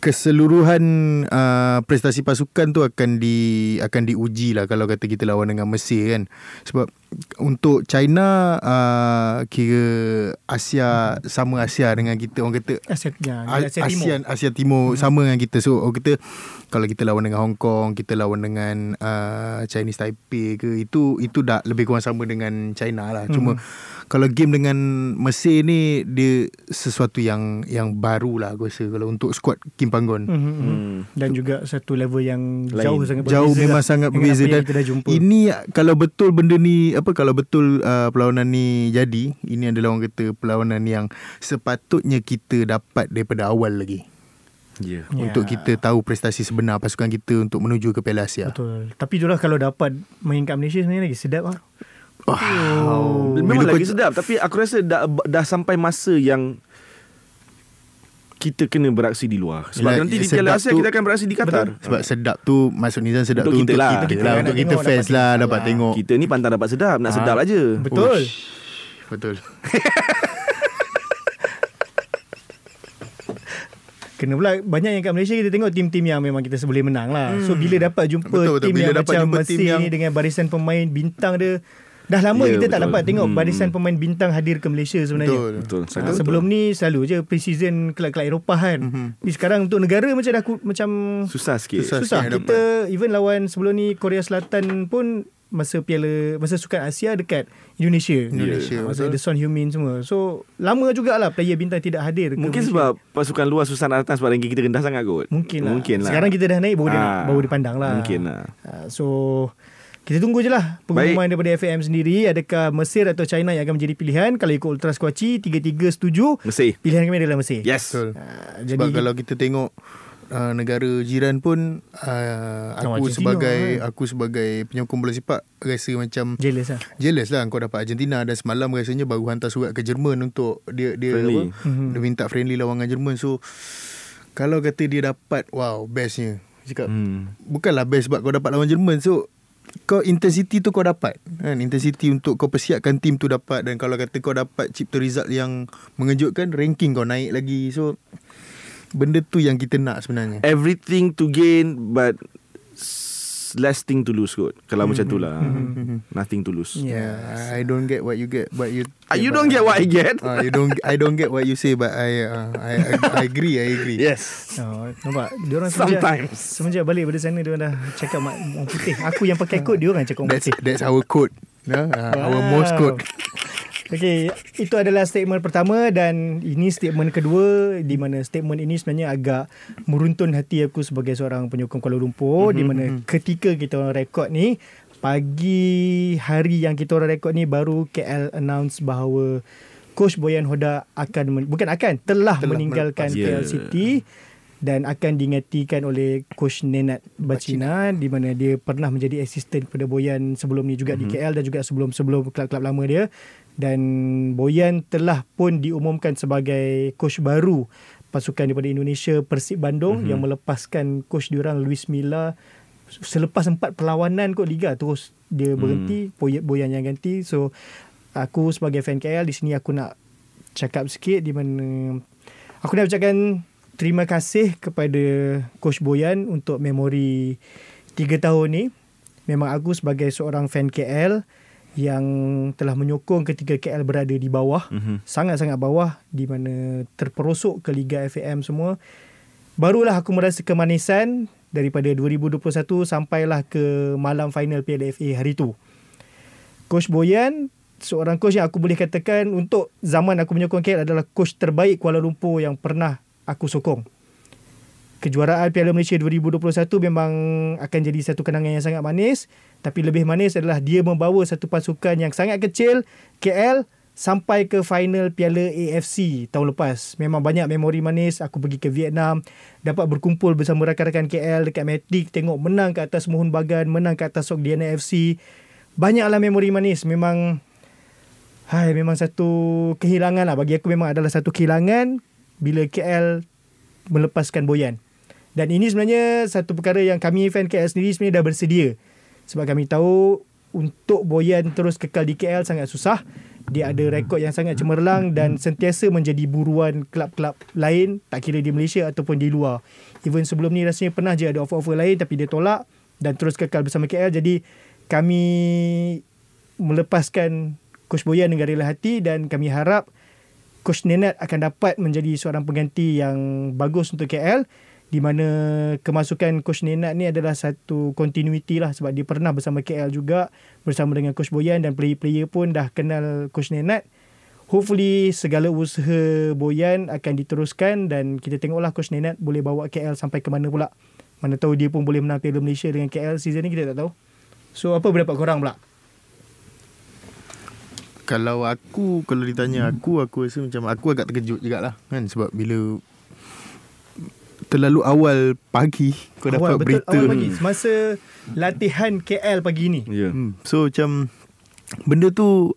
Speaker 3: keseluruhan uh, prestasi pasukan tu akan di akan diuji lah kalau kata kita lawan dengan Mesir kan. Sebab untuk China uh, kira Asia sama Asia dengan kita orang kata
Speaker 1: Asia, ya,
Speaker 3: A-
Speaker 1: Asia Timur.
Speaker 3: Asia, Asia Timur hmm. sama dengan kita. So orang kata kalau kita lawan dengan Hong Kong, kita lawan dengan uh, Chinese Taipei ke itu itu dah lebih kurang sama dengan China lah. Cuma kalau game dengan Mesir ni dia sesuatu yang yang baru lah aku rasa kalau untuk squad Kim Panggon.
Speaker 1: Mhm, mhm. Dan juga satu level yang
Speaker 2: Lain.
Speaker 1: jauh sangat berbeza.
Speaker 3: Jauh memang
Speaker 1: lah
Speaker 3: sangat
Speaker 1: dengan
Speaker 3: berbeza dan
Speaker 1: kita dah jumpa.
Speaker 3: ini kalau betul benda ni apa kalau betul uh, perlawanan ni jadi ini adalah orang kata perlawanan yang sepatutnya kita dapat daripada awal lagi.
Speaker 2: Ya.
Speaker 1: Ya.
Speaker 3: untuk kita tahu prestasi sebenar pasukan kita untuk menuju ke Piala Asia.
Speaker 1: Betul. Tapi itulah kalau dapat main kat Malaysia sebenarnya lagi sedap lah.
Speaker 3: Wow.
Speaker 2: Memang
Speaker 3: Bila
Speaker 2: lagi
Speaker 3: kau-
Speaker 2: sedap Tapi aku rasa dah, dah sampai masa yang Kita kena beraksi di luar Sebab
Speaker 3: Yelah,
Speaker 2: nanti di Piala Asia
Speaker 3: tu-
Speaker 2: Kita akan beraksi di Qatar
Speaker 3: Sebab sedap tu Maksud Nizam sedap
Speaker 2: Untuk
Speaker 3: tu
Speaker 2: kita
Speaker 3: untuk
Speaker 2: lah.
Speaker 3: kita,
Speaker 1: Kita
Speaker 3: lah, Untuk kita
Speaker 1: tengok,
Speaker 3: fans lah Dapat
Speaker 1: lah.
Speaker 3: tengok
Speaker 2: Kita ni pantang dapat sedap Nak
Speaker 3: Ah.
Speaker 2: sedap aja
Speaker 1: Betul.
Speaker 3: Ush. Betul
Speaker 1: Kena pula banyak yang kat Malaysia kita tengok tim-tim yang memang kita boleh menang lah. Hmm. So bila dapat jumpa
Speaker 3: Betul, betul.
Speaker 1: tim
Speaker 3: Bila
Speaker 1: yang
Speaker 3: dapat
Speaker 1: macam Mesir
Speaker 3: yang-
Speaker 1: ni dengan barisan pemain bintang dia dah lama
Speaker 2: Ya,
Speaker 1: kita tak
Speaker 2: betul.
Speaker 1: dapat tengok
Speaker 2: Hmm.
Speaker 1: barisan pemain bintang hadir ke Malaysia sebenarnya.
Speaker 3: Betul
Speaker 2: Betul
Speaker 1: Ah,
Speaker 2: sangat
Speaker 1: sebelum ni selalu je pre-season kelab-kelab Eropah kan.
Speaker 3: Mhm.
Speaker 1: Mm-hmm. Tapi sekarang untuk negara macam dah ku, macam
Speaker 2: Susah sikit
Speaker 3: Susah.
Speaker 1: susah.
Speaker 3: sikit
Speaker 1: Kita even lawan sebelum ni Korea Selatan pun masa piala masa sukan Asia dekat Indonesia.
Speaker 3: Indonesia,
Speaker 1: Ah, Masa ada Son Heung-min semua. So lama jugalah player bintang tidak hadir ke
Speaker 2: Mungkin
Speaker 1: Malaysia.
Speaker 2: sebab Pasukan luar susah nak datang Sebab ranking kita rendah sangat kot
Speaker 1: Mungkin lah.
Speaker 2: Mungkin lah
Speaker 1: Sekarang kita dah naik baru, dia,
Speaker 2: Ah,
Speaker 1: baru dipandang lah.
Speaker 2: Mungkin lah
Speaker 1: Uh, so kita tunggu je lah pengumuman daripada FAM sendiri adakah Mesir atau China yang akan menjadi pilihan kalau ikut Ultras Kuaci 3-3 setuju
Speaker 2: Mesir
Speaker 1: pilihan kami adalah Mesir.
Speaker 2: Yes
Speaker 3: Betul
Speaker 1: Uh,
Speaker 3: Sebab
Speaker 1: jadi
Speaker 3: kalau kita tengok uh, negara jiran pun uh, aku
Speaker 1: Argentina,
Speaker 3: sebagai
Speaker 1: kan?
Speaker 3: aku sebagai penyokong bola sepak rasa macam
Speaker 1: jealous lah.
Speaker 3: jealous lah kau dapat Argentina dan semalam rasanya baru hantar surat ke Jerman untuk dia dia
Speaker 2: Friendly.
Speaker 3: apa
Speaker 1: Mhm.
Speaker 3: dia minta friendly lawan dengan Jerman so kalau kata dia dapat wow bestnya cakap
Speaker 2: hmm.
Speaker 3: bukanlah best sebab kau dapat lawan Jerman so kau intensity tu kau dapat kan intensity untuk kau persiapkan tim tu dapat dan kalau kata kau dapat cipta result yang mengejutkan ranking kau naik lagi so benda tu yang kita nak sebenarnya
Speaker 2: Everything to gain But Less thing to lose kot Kalau macam tu lah Nothing to lose
Speaker 1: Yeah.
Speaker 3: I don't get what you get but you
Speaker 2: Ah, You don't get what I get
Speaker 3: Ah, you don't I don't get what you say but I uh, I, I I agree I agree
Speaker 2: Yes
Speaker 1: Oh, nampak? Dia orang semenjak,
Speaker 2: Sometimes.
Speaker 1: semenjak balik pada sana dia orang dah cakap mak- putih. Aku yang pakai kod dia orang cakap
Speaker 3: that's
Speaker 1: putih.
Speaker 3: that's our code yeah? uh, our Morse code
Speaker 1: Okay, itu adalah statement pertama dan ini statement kedua di mana statement ini sebenarnya agak meruntun hati aku sebagai seorang penyokong Kuala Lumpur mm-hmm. di mana ketika kita orang rekod ni pagi hari yang kita orang rekod ni baru KL announce bahawa coach Boyan Hoda akan men- bukan akan telah,
Speaker 3: Telah
Speaker 1: meninggalkan KL
Speaker 2: melepas.
Speaker 1: City dan akan digantikan oleh coach Nenad Bacina di mana dia pernah menjadi asisten kepada Boyan sebelum ni juga mm-hmm. di KL dan juga sebelum-sebelum kelab-kelab lama dia dan Boyan telah pun diumumkan sebagai coach baru pasukan daripada Indonesia Persib Bandung mm-hmm. yang melepaskan coach diorang Luis Milla selepas empat perlawanan kot liga terus dia berhenti mm. Boyan yang ganti so aku sebagai fan KL di sini aku nak cakap sikit di mana aku nak ucapkan terima kasih kepada coach Boyan untuk memori 3 tahun ni memang aku sebagai seorang fan KL yang telah menyokong ketika KL berada di bawah
Speaker 2: Mhm.
Speaker 1: sangat-sangat bawah di mana terperosok ke Liga FAM semua barulah aku merasa kemanisan daripada 2021 sampailah ke malam final Piala FA hari tu Coach Boyan seorang coach yang aku boleh katakan untuk zaman aku menyokong KL adalah coach terbaik Kuala Lumpur yang pernah aku sokong. Kejuaraan Piala Malaysia 2021 memang akan jadi satu kenangan yang sangat manis tapi lebih manis adalah dia membawa satu pasukan yang sangat kecil KL sampai ke final Piala AFC tahun lepas. Memang banyak memori manis. Aku pergi ke Vietnam, dapat berkumpul bersama rakan-rakan KL dekat Matic, tengok menang ke atas Mohun Bagan, menang ke atas Sogdiana FC. Banyaklah memori manis. Memang hai memang satu kehilangan lah bagi aku memang adalah satu kehilangan bila KL melepaskan Boyan. Dan ini sebenarnya satu perkara yang kami fan KL sendiri sebenarnya dah bersedia. Sebab kami tahu untuk Boyan terus kekal di KL sangat susah. Dia ada rekod yang sangat cemerlang dan sentiasa menjadi buruan kelab-kelab lain tak kira di Malaysia ataupun di luar. Even sebelum ni rasanya pernah je ada offer-offer lain tapi dia tolak dan terus kekal bersama KL. Jadi kami melepaskan Coach Boyan dengan rela hati dan kami harap Coach Nenad akan dapat menjadi seorang pengganti yang bagus untuk KL di mana kemasukan Coach Nenad ni adalah satu continuity lah sebab dia pernah bersama KL juga bersama dengan Coach Boyan dan player-player pun dah kenal Coach Nenad. Hopefully segala usaha Boyan akan diteruskan dan kita tengoklah Coach Nenad boleh bawa KL sampai ke mana pula. Mana tahu dia pun boleh menang Piala Malaysia dengan KL season ni kita tak tahu. So apa pendapat korang pula?
Speaker 3: Kalau aku Kalau ditanya aku Aku rasa macam Aku agak terkejut jugalah Kan sebab bila Terlalu awal pagi Kau
Speaker 1: awal,
Speaker 3: dapat
Speaker 1: betul,
Speaker 3: berita
Speaker 1: Awal pagi. Semasa latihan KL pagi ni.
Speaker 2: Yeah.
Speaker 3: hmm. So macam Benda tu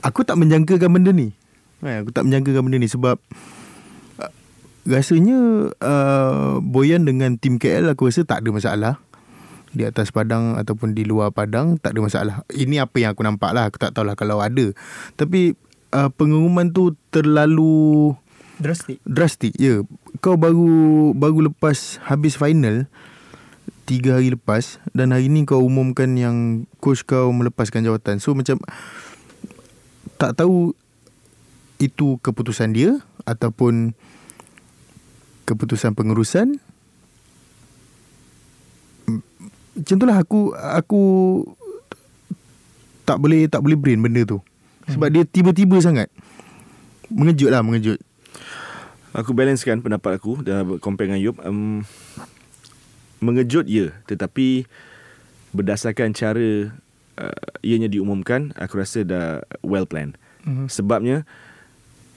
Speaker 3: Aku tak menjangkakan benda ni kan, Aku tak menjangkakan benda ni Sebab uh, Rasanya uh, Boyan dengan tim KL Aku rasa tak ada masalah di atas padang ataupun di luar padang tak ada masalah. Ini apa yang aku nampak lah. Aku tak tahulah kalau ada. Tapi uh, pengumuman tu terlalu
Speaker 1: Drastik.
Speaker 3: drastik. Ya, kau baru baru lepas habis final tiga hari lepas dan hari ni kau umumkan yang coach kau melepaskan jawatan. So macam tak tahu itu keputusan dia ataupun keputusan pengurusan macam itulah aku aku tak boleh tak boleh brain benda tu. Sebab dia tiba-tiba sangat. Mengejut lah, mengejut.
Speaker 2: Aku balancekan pendapat aku dah compare dengan Yop. Um, mengejut ya, tetapi berdasarkan cara uh, ianya diumumkan, aku rasa dah well planned.
Speaker 1: Mhm.
Speaker 2: Sebabnya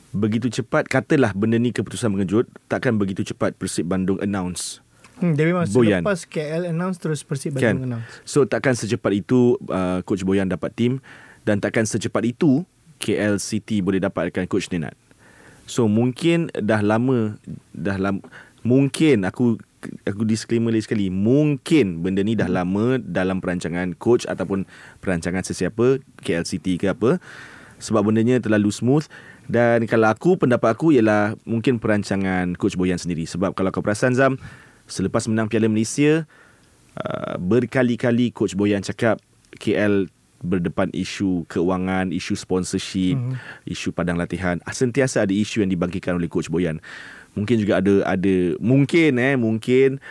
Speaker 2: begitu cepat katalah benda ni keputusan mengejut, takkan begitu cepat Persib Bandung announce
Speaker 1: Hmm, dia memang
Speaker 2: Boyan.
Speaker 1: selepas KL announce terus Persib
Speaker 2: kan.
Speaker 1: Bandung announce.
Speaker 2: So takkan secepat itu uh, coach Boyan dapat tim dan takkan secepat itu KL City boleh dapatkan coach Nenad. So mungkin dah lama dah lama mungkin aku aku disclaimer lagi sekali mungkin benda ni dah lama dalam perancangan coach ataupun perancangan sesiapa KL City ke apa sebab bendanya terlalu smooth. Dan kalau aku pendapat aku ialah mungkin perancangan coach Boyan sendiri. Sebab kalau kau perasan Zam selepas menang Piala Malaysia uh, berkali-kali coach Boyan cakap KL berdepan isu keuangan, isu sponsorship, mm-hmm. isu padang latihan. Ah, Sentiasa ada isu yang dibangkitkan oleh coach Boyan. Mungkin juga ada ada mungkin eh mungkin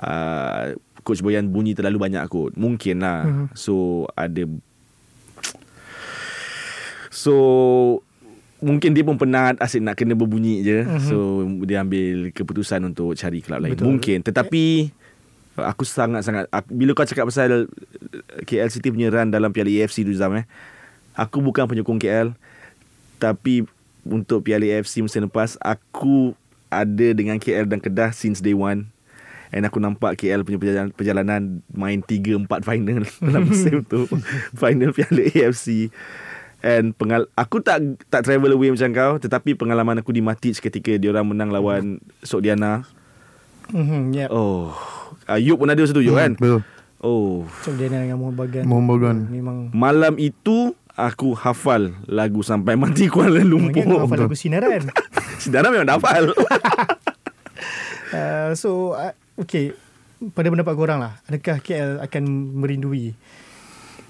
Speaker 2: uh, coach Boyan bunyi terlalu banyak kot. Mungkin lah. Mm-hmm. So ada So mungkin dia pun penat asyik nak kena berbunyi je. Mm-hmm. So dia ambil keputusan untuk cari kelab lain.
Speaker 1: Betul.
Speaker 2: Mungkin tetapi aku sangat-sangat aku, bila kau cakap pasal KL City punya run dalam Piala AFC tu Zam eh. Aku bukan penyokong KL tapi untuk Piala AFC musim lepas aku ada dengan KL dan Kedah since day one. And aku nampak KL punya perjalanan, perjalanan main 3 4 final dalam musim tu. final Piala AFC. And pengal aku tak tak travel away macam kau tetapi pengalaman aku di Matic ketika dia orang menang lawan Sogdiana.
Speaker 1: Mhm, yep.
Speaker 2: Oh, Ayub pun ada masa tu Ayub kan?
Speaker 3: Betul.
Speaker 2: Oh,
Speaker 1: So dia dengan Muhammad Bagan.
Speaker 3: Muhammad Bagan.
Speaker 1: Memang
Speaker 2: malam itu aku hafal lagu sampai mati Kuala
Speaker 1: Mungkin
Speaker 2: Lumpur.
Speaker 1: hafal lagu sinaran.
Speaker 2: Sedara memang dah hafal.
Speaker 1: uh, so uh, okay pada pendapat korang lah adakah KL akan merindui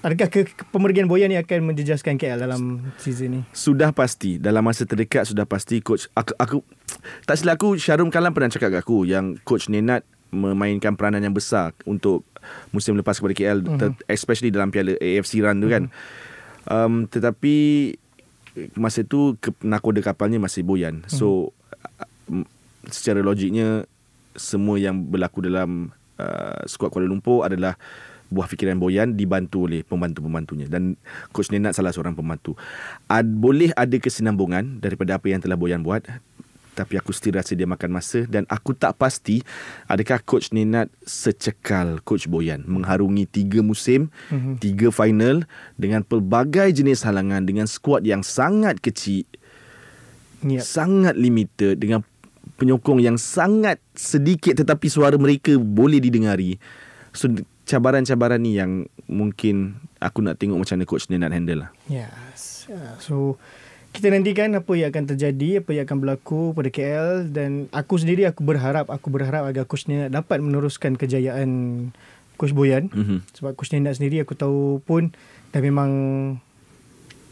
Speaker 1: adakah ke, ke pemergian Boyan ni akan menjejaskan KL dalam season ni
Speaker 2: sudah pasti dalam masa terdekat sudah pasti coach aku, aku tak silap aku Syarum Kalam pernah cakap kat aku yang coach Nenad memainkan peranan yang besar untuk musim lepas kepada KL
Speaker 1: Mhm.
Speaker 2: ter, especially dalam Piala AFC run tu kan. Um, tetapi masa tu ke, nakoda kapalnya masih Boyan. So uh, secara logiknya semua yang berlaku dalam uh, skuad Kuala Lumpur adalah buah fikiran Boyan dibantu oleh pembantu-pembantunya dan coach Nenad salah seorang pembantu. Ad, boleh ada kesinambungan daripada apa yang telah Boyan buat tapi aku still rasa dia makan masa dan aku tak pasti adakah coach Nenad secekal coach Boyan mengharungi tiga musim,
Speaker 1: Mhm.
Speaker 2: tiga final dengan pelbagai jenis halangan dengan skuad yang sangat kecil
Speaker 1: Yep.
Speaker 2: sangat limited dengan penyokong yang sangat sedikit tetapi suara mereka boleh didengari. So cabaran-cabaran ni yang mungkin aku nak tengok macam mana coach nak handle lah.
Speaker 1: Yes. Uh, so kita nantikan apa yang akan terjadi, apa yang akan berlaku pada KL dan aku sendiri aku berharap aku berharap agar coach ni dapat meneruskan kejayaan coach Boyan
Speaker 2: Mhm.
Speaker 1: sebab coach Nenad sendiri aku tahu pun dah memang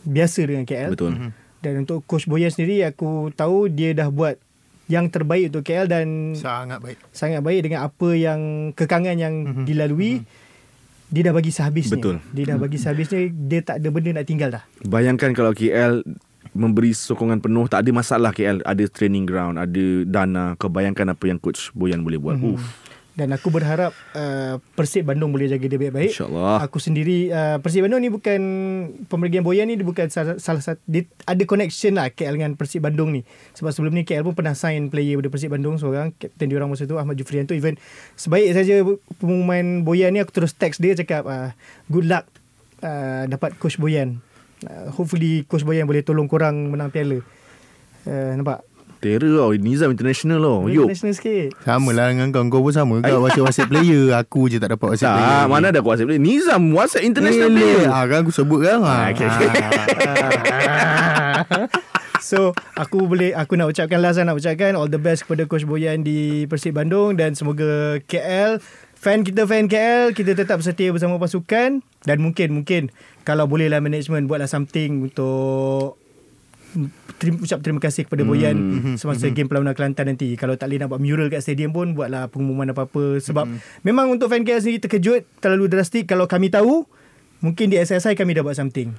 Speaker 1: biasa dengan KL.
Speaker 2: Betul.
Speaker 1: Dan untuk coach Boyan sendiri aku tahu dia dah buat yang terbaik untuk KL dan
Speaker 3: Sangat baik.
Speaker 1: sangat baik dengan apa yang kekangan yang mm-hmm. dilalui mm-hmm. dia dah bagi sehabisnya.
Speaker 2: Betul.
Speaker 1: Dia dah bagi sehabisnya dia tak ada benda nak tinggal dah.
Speaker 2: Bayangkan kalau KL memberi sokongan penuh tak ada masalah KL ada training ground ada dana kau bayangkan apa yang coach Boyan boleh buat
Speaker 1: Mhm.
Speaker 2: Uf,
Speaker 1: Dan aku berharap uh, Persib Bandung boleh jaga dia baik-baik.
Speaker 2: InsyaAllah.
Speaker 1: Aku sendiri uh, Persib Bandung ni bukan pemergian Boyan ni dia bukan salah, salah satu dia ada connection lah KL dengan Persib Bandung ni. Sebab sebelum ni KL pun pernah sign player pada Persib Bandung seorang kapten dia orang masa tu Ahmad Jufrianto even sebaik saja pengumuman Boyan ni aku terus text dia cakap uh, good luck uh, dapat coach Boyan. Uh, hopefully coach Boyan boleh tolong korang menang piala. Uh, nampak?
Speaker 2: terror tau Nizam international tau Yuk
Speaker 1: National sikit.
Speaker 3: Sama lah dengan kau. Kau pun sama kau WhatsApp-WhatsApp player. Aku je tak dapat WhatsApp player.
Speaker 2: tak, mana ada aku WhatsApp player Nizam WhatsApp international
Speaker 3: Ni,
Speaker 2: player
Speaker 3: Ah, kan aku sebut kan. Ah,
Speaker 2: okay, okay.
Speaker 1: So aku boleh aku nak ucapkan last lah, nak ucapkan all the best kepada coach Boyan di Persib Bandung dan semoga KL fan kita fan KL kita tetap setia bersama pasukan dan mungkin mungkin kalau bolehlah management buatlah something untuk terima, ucap terima kasih kepada Boyan
Speaker 2: Hmm.
Speaker 1: semasa game perlawanan Kelantan nanti. Kalau tak boleh nak buat mural kat stadium pun buatlah pengumuman apa-apa sebab memang untuk fan KL sendiri terkejut terlalu drastik kalau kami tahu mungkin di SSI kami dah buat something.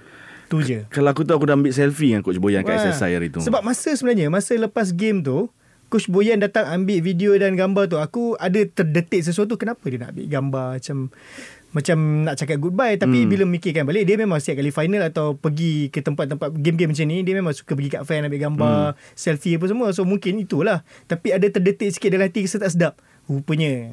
Speaker 1: Tu je.
Speaker 2: Kalau aku tahu aku dah ambil selfie dengan coach Boyan kat
Speaker 1: Wah.
Speaker 2: SSI hari tu
Speaker 1: Sebab masa sebenarnya Masa lepas game tu Coach Boyan datang ambil video dan gambar tu Aku ada terdetik sesuatu Kenapa dia nak ambil gambar Macam Macam nak cakap goodbye Tapi
Speaker 2: Hmm.
Speaker 1: bila memikirkan balik Dia memang setiap kali final Atau pergi ke tempat-tempat Game-game macam ni Dia memang suka pergi kat fan Ambil gambar
Speaker 2: Hmm.
Speaker 1: Selfie apa semua So mungkin itulah Tapi ada terdetik sikit dalam hati Kita tak sedap Rupanya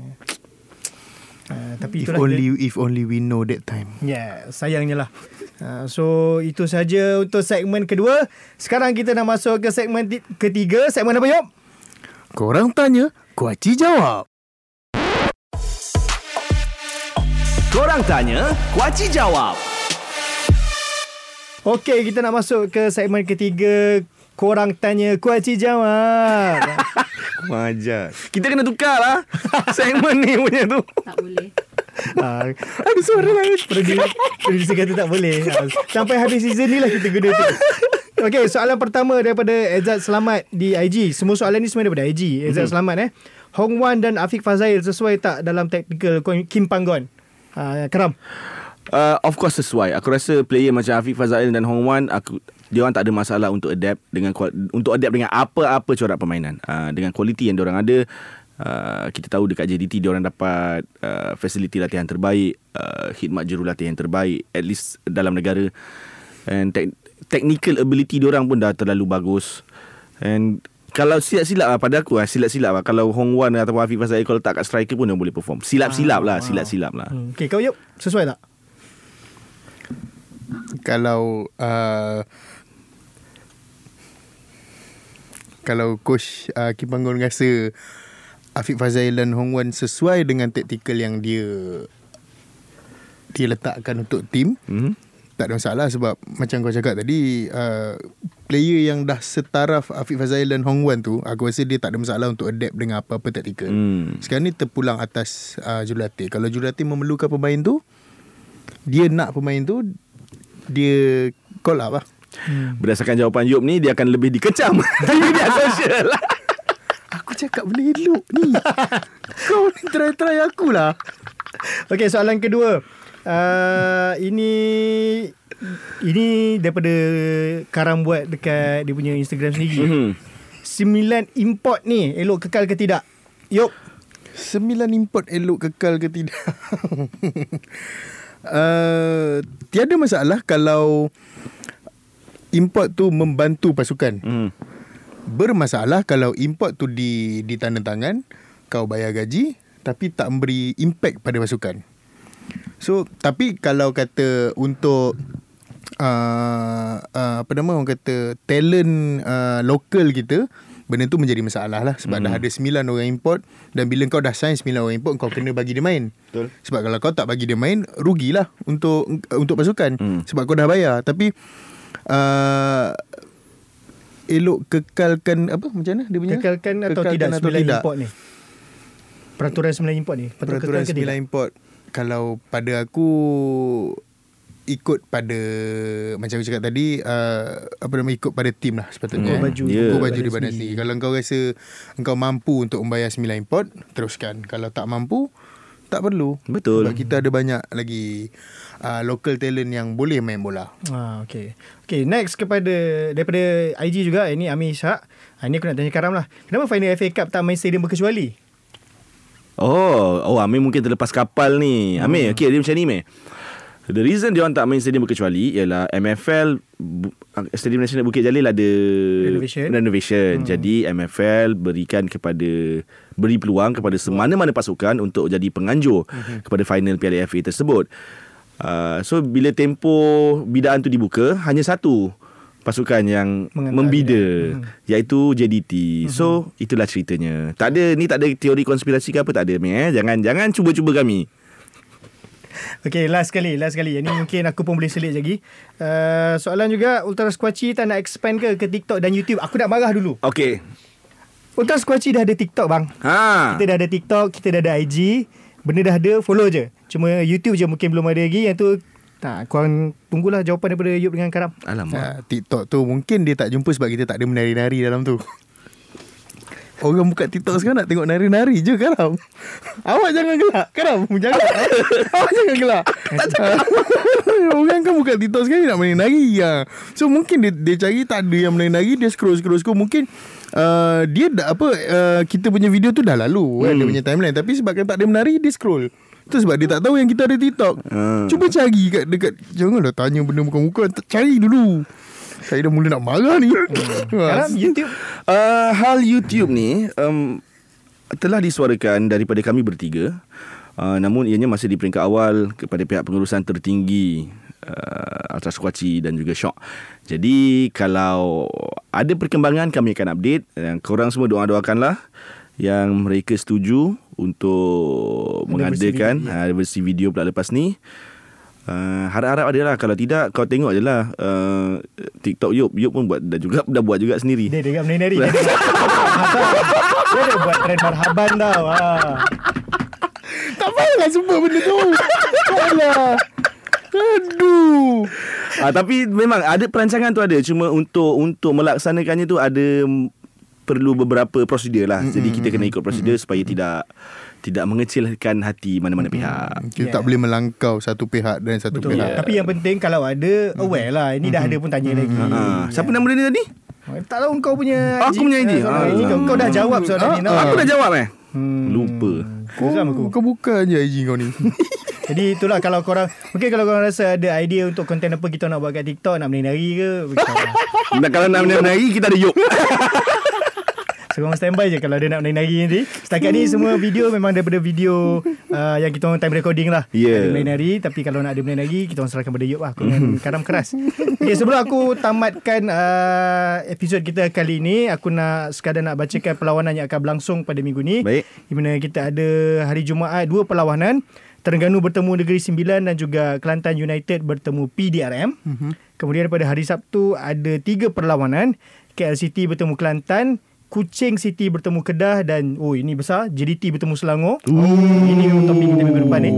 Speaker 1: uh, Tapi
Speaker 3: If only if only we know that time.
Speaker 1: Yeah, sayangnya lah. Uh, so itu saja untuk segmen kedua. Sekarang kita nak masuk ke segmen ti- ketiga. Segmen apa Yop?
Speaker 3: Korang tanya, Kuaci jawab.
Speaker 4: Korang tanya, Kuaci jawab.
Speaker 1: Okey, kita nak masuk ke segmen ketiga. Korang tanya, kuaci jawab.
Speaker 2: Majar Kita kena tukar lah Segmen ni punya tu
Speaker 5: Tak boleh.
Speaker 1: ada suara lain. Producer, producer kata tak boleh. Uh, sampai habis season ni lah kita guna tu. Okey, soalan pertama daripada Ezat Selamat di IG. Semua soalan ni semua daripada IG. Ezat mm-hmm. Selamat eh. Hong Wan dan Afiq Fazail sesuai tak dalam tactical Kim Panggon? Uh, Karam.
Speaker 2: uh, Of course sesuai Aku rasa player macam Afiq Fazail dan Hong Wan aku dia orang tak ada masalah untuk adapt dengan untuk adapt dengan apa-apa corak permainan. Uh, dengan kualiti yang dia orang ada uh, kita tahu dekat JDT dia orang dapat uh, fasiliti latihan terbaik, uh, khidmat jurulatih yang terbaik at least dalam negara and te- technical ability dia orang pun dah terlalu bagus. And kalau silap-silap lah pada aku lah silap-silap lah kalau Hong Wan atau Afiq Fazail kalau tak kat striker pun dia boleh perform. Silap-silap lah, silap-silap lah.
Speaker 1: Hmm. Okey, kau Yop. Sesuai tak?
Speaker 3: Kalau uh, kalau coach uh, Kim Panggon rasa Afiq Fazail dan Hong Wan sesuai dengan taktikal yang dia dia letakkan untuk tim,
Speaker 2: Hmm?
Speaker 3: Tak ada masalah sebab macam kau cakap tadi uh, player yang dah setaraf Afiq Fazail dan Hong Wan tu aku rasa dia tak ada masalah untuk adapt dengan apa-apa taktikal.
Speaker 2: Hmm.
Speaker 3: Sekarang ni terpulang atas uh, jurulatih. Kalau jurulatih memerlukan pemain tu, dia nak pemain tu, dia call up lah.
Speaker 2: Berdasarkan jawapan Yop ni Dia akan lebih dikecam Di media sosial
Speaker 3: Aku cakap benda elok ni. Kau ni try-try akulah.
Speaker 1: Okey, soalan kedua. Uh, ini ini daripada Karam buat dekat dia punya Instagram sendiri.
Speaker 2: Mhm.
Speaker 1: Sembilan import ni elok kekal ke tidak? Yop.
Speaker 3: Sembilan import elok kekal ke tidak? uh, tiada masalah kalau import tu membantu pasukan.
Speaker 2: Hmm.
Speaker 3: Bermasalah kalau import tu di ditanda tangan, kau bayar gaji tapi tak memberi impact pada pasukan. So, tapi kalau kata untuk uh, uh, apa nama orang kata talent uh, lokal kita benda tu menjadi masalah lah sebab hmm. dah ada 9 orang import dan bila kau dah sign 9 orang import kau kena bagi dia main.
Speaker 2: Betul.
Speaker 3: Sebab kalau kau tak bagi dia main rugilah untuk untuk pasukan
Speaker 2: Hmm.
Speaker 3: sebab kau dah bayar tapi uh, elok kekalkan apa macam mana dia punya
Speaker 1: Kekalkan atau
Speaker 3: Kekalkan
Speaker 1: tidak
Speaker 3: atau
Speaker 1: sembilan
Speaker 3: tidak.
Speaker 1: import ni? Peraturan sembilan import ni.
Speaker 3: Peraturan
Speaker 1: kekal ke
Speaker 3: sembilan
Speaker 1: tidak?
Speaker 3: import kalau pada aku ikut pada macam aku cakap tadi uh, apa nama ikut pada tim lah sepatutnya
Speaker 1: Ukur baju.
Speaker 2: Ya.
Speaker 3: ukur baju di badan
Speaker 1: sendiri.
Speaker 3: kalau kau rasa engkau mampu untuk membayar sembilan import teruskan kalau tak mampu tak perlu
Speaker 2: Betul.
Speaker 3: sebab kita ada banyak lagi uh, local talent yang boleh main bola
Speaker 1: Ah, okay. Okay, next kepada daripada IG juga ini Amir Ishak. Ah, ini aku nak tanya Karam lah. Kenapa final FA Cup tak main stadium berkecuali?
Speaker 2: Oh, oh Amir mungkin terlepas kapal ni. Amir, okey dia macam ni Amir. The reason dia orang tak main stadium berkecuali ialah MFL Stadium Nasional Bukit Jalil ada
Speaker 1: Renovation.
Speaker 2: renovation. Hmm. Jadi MFL berikan kepada beri peluang kepada semana-mana pasukan untuk jadi penganjur hmm. kepada final Piala FA tersebut. Uh, so bila tempoh bidaan tu dibuka hanya satu pasukan yang
Speaker 1: Mengantar
Speaker 2: membida hmm. iaitu JDT. Hmm. So itulah ceritanya. Tak ada ni tak ada teori konspirasi ke apa tak ada Amir, eh. Jangan jangan cuba-cuba kami.
Speaker 1: Okay, last sekali. Last sekali. Ini mungkin aku pun boleh selit lagi. Uh, soalan juga, Ultra Squatchy tak nak expand ke ke TikTok dan YouTube? Aku nak marah dulu.
Speaker 2: Okey.
Speaker 1: Ultra Squatchy dah ada TikTok bang.
Speaker 2: Ha.
Speaker 1: Kita dah ada TikTok, kita dah ada IG. Benda dah ada, follow je. Cuma YouTube je mungkin belum ada lagi. Yang tu, tak, korang tunggulah jawapan daripada Yop dengan Karam.
Speaker 2: Alamak.
Speaker 3: uh, TikTok tu mungkin dia tak jumpa sebab kita tak ada menari-nari dalam tu Orang buka TikTok sekarang nak tengok nari-nari je Karam. Awak jangan gelak. Karam, jangan. Awak jangan gelak. Orang kan buka TikTok sekarang nak menari-nari. Ya. So mungkin dia, dia cari tak ada yang menari-nari. Dia scroll-scroll-scroll. Mungkin uh, dia dah apa uh, kita punya video tu dah lalu kan dia punya timeline tapi sebabkan tak ada menari dia scroll. Itu sebab dia tak tahu yang kita ada TikTok.
Speaker 2: Hmm.
Speaker 3: Cuba cari kat dekat janganlah tanya benda muka-muka cari dulu. Saya dah mula nak marah ni.
Speaker 1: Karam, YouTube.
Speaker 2: Uh, hal YouTube ni um, telah disuarakan daripada kami bertiga. Uh, namun ianya masih di peringkat awal kepada pihak pengurusan tertinggi uh, Ultra Squatchy dan juga Shock. Jadi kalau ada perkembangan kami akan update. Dan korang semua doa-doakanlah yang mereka setuju untuk
Speaker 1: Ada versi
Speaker 2: mengadakan
Speaker 1: video,
Speaker 2: uh, versi video pula lepas ni. Uh, harap-harap ada lah Kalau tidak Kau tengok je lah uh, TikTok Yop Yop pun buat Dah juga dah buat juga sendiri
Speaker 1: Dia dekat menari-nari. Dia, ada- dah buat trend marhaban tau. Ha.
Speaker 3: tak payahlah sebut benda tu. Alah. Aduh.
Speaker 2: Ah tapi memang ada perancangan tu ada cuma untuk untuk melaksanakannya tu ada perlu beberapa prosedur lah. Mm-hmm. Jadi kita kena ikut prosedur mm-hmm. supaya tidak tidak mengecilkan hati mana-mana pihak.
Speaker 3: Kita
Speaker 1: Yeah.
Speaker 3: tak boleh melangkau satu pihak dan satu
Speaker 1: Betul.
Speaker 3: pihak.
Speaker 1: Tapi yang penting kalau ada aware lah. Ini dah ada pun tanya lagi.
Speaker 2: Ah, siapa nama dia ni tadi?
Speaker 1: Tak tahu kau punya
Speaker 2: Aku punya IG.
Speaker 1: Ah,
Speaker 2: Ah.
Speaker 1: IG kau, kau dah jawab soalan ni. tau.
Speaker 2: Aku dah jawab eh.
Speaker 1: Hmm.
Speaker 2: Lupa.
Speaker 1: Aku.
Speaker 3: Kau buka je IG kau ni.
Speaker 1: Jadi itulah kalau korang Mungkin kalau korang rasa ada idea Untuk konten apa kita nak buat kat TikTok Nak menari ke lah.
Speaker 2: Kalau nak menari kita ada Yop.
Speaker 1: So korang standby je Kalau ada nak menari nanti. Setakat ni semua video Memang daripada video uh, Yang kita orang time recording lah.
Speaker 2: Ya.
Speaker 1: Ada menari Tapi kalau nak ada menari Kita orang serahkan pada Yop lah. Aku dengan karam keras. Okay, Sebelum aku tamatkan uh, Episod kita kali ni Aku nak Sekadar nak bacakan Perlawanan yang akan berlangsung Pada minggu ni.
Speaker 2: Baik.
Speaker 1: Di mana kita ada Hari Jumaat Dua perlawanan. Terengganu bertemu Negeri Sembilan Dan juga Kelantan United bertemu PDRM mm-hmm. Kemudian pada hari Sabtu Ada tiga perlawanan. KL City bertemu Kelantan Kuching City bertemu Kedah dan oh ini besar JDT bertemu Selangor. Ooh. Ini untuk minggu minggu depan ni.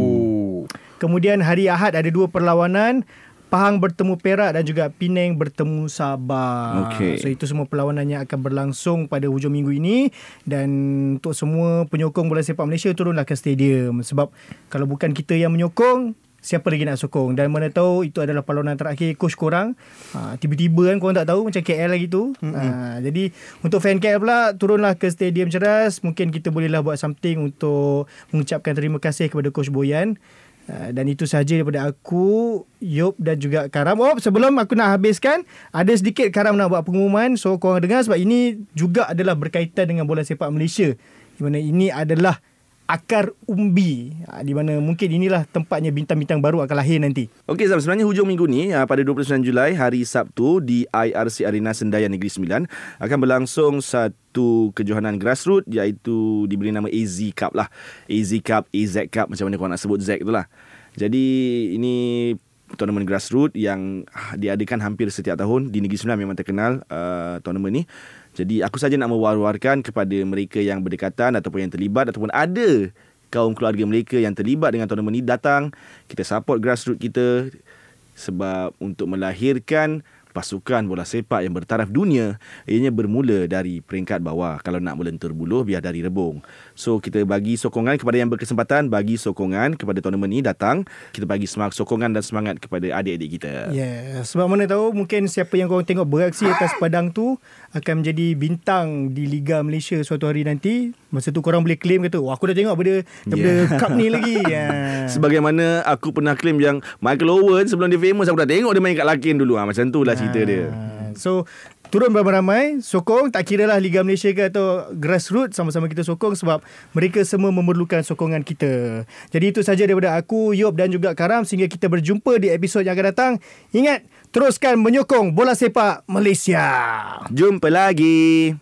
Speaker 1: Kemudian hari Ahad ada dua perlawanan. Pahang bertemu Perak dan juga Penang bertemu Sabah.
Speaker 2: Okey.
Speaker 1: So itu semua perlawanan yang akan berlangsung pada hujung minggu ini dan untuk semua penyokong bola sepak Malaysia turunlah ke stadium sebab kalau bukan kita yang menyokong siapa lagi nak sokong? Dan mana tahu itu adalah perlawanan terakhir coach korang. Ha, tiba-tiba kan korang tak tahu macam KL lagi tu. Ha, jadi untuk fan KL pula turunlah ke stadium ceras. Mungkin kita bolehlah buat something untuk mengucapkan terima kasih kepada coach Boyan. Uh, dan itu sahaja daripada aku Yop dan juga Karam. Oh sebelum aku nak habiskan Ada sedikit Karam nak buat pengumuman. So korang dengar sebab ini juga adalah berkaitan dengan bola sepak Malaysia. Di mana ini adalah Akar Umbi ha, di mana mungkin inilah tempatnya bintang-bintang baru akan lahir nanti.
Speaker 2: Okey Zam, sebenarnya hujung minggu ni ah, pada 29 Julai hari Sabtu di IRC Arena Sendayan Negeri Sembilan akan berlangsung satu kejohanan grassroots iaitu diberi nama AZ Cup lah. AZ Cup, AZ Cup macam mana korang nak sebut Z tu lah. Jadi ini tournament grassroots yang ah, diadakan hampir setiap tahun di Negeri Sembilan memang terkenal uh, tournament ni. Jadi aku saja nak mewar-warkan kepada mereka yang berdekatan ataupun yang terlibat ataupun ada kaum keluarga mereka yang terlibat dengan tournament ini datang kita support grassroots kita sebab untuk melahirkan pasukan bola sepak yang bertaraf dunia ianya bermula dari peringkat bawah. Kalau nak melentur buluh biar dari rebung. So kita bagi sokongan kepada yang berkesempatan bagi sokongan kepada tournament ini datang kita bagi semangat sokongan dan semangat kepada adik-adik kita.
Speaker 1: Yeah, sebab mana tahu mungkin siapa yang korang tengok beraksi atas padang tu akan menjadi bintang di Liga Malaysia suatu hari nanti. Masa tu korang boleh claim kata, wah aku dah tengok daripada, daripada
Speaker 2: Yeah.
Speaker 1: cup ni lagi. Yeah.
Speaker 2: Sebagaimana aku pernah claim yang Michael Owen sebelum dia famous aku dah tengok dia main kat Lakin dulu ha, macam tu lah cerita dia.
Speaker 1: Ah, So turun beramai-ramai sokong tak kira lah Liga Malaysia ke atau grassroots sama-sama kita sokong sebab mereka semua memerlukan sokongan kita. Jadi itu saja daripada aku Yop dan juga Karam sehingga kita berjumpa di episod yang akan datang. Ingat teruskan menyokong bola sepak Malaysia.
Speaker 2: Jumpa lagi.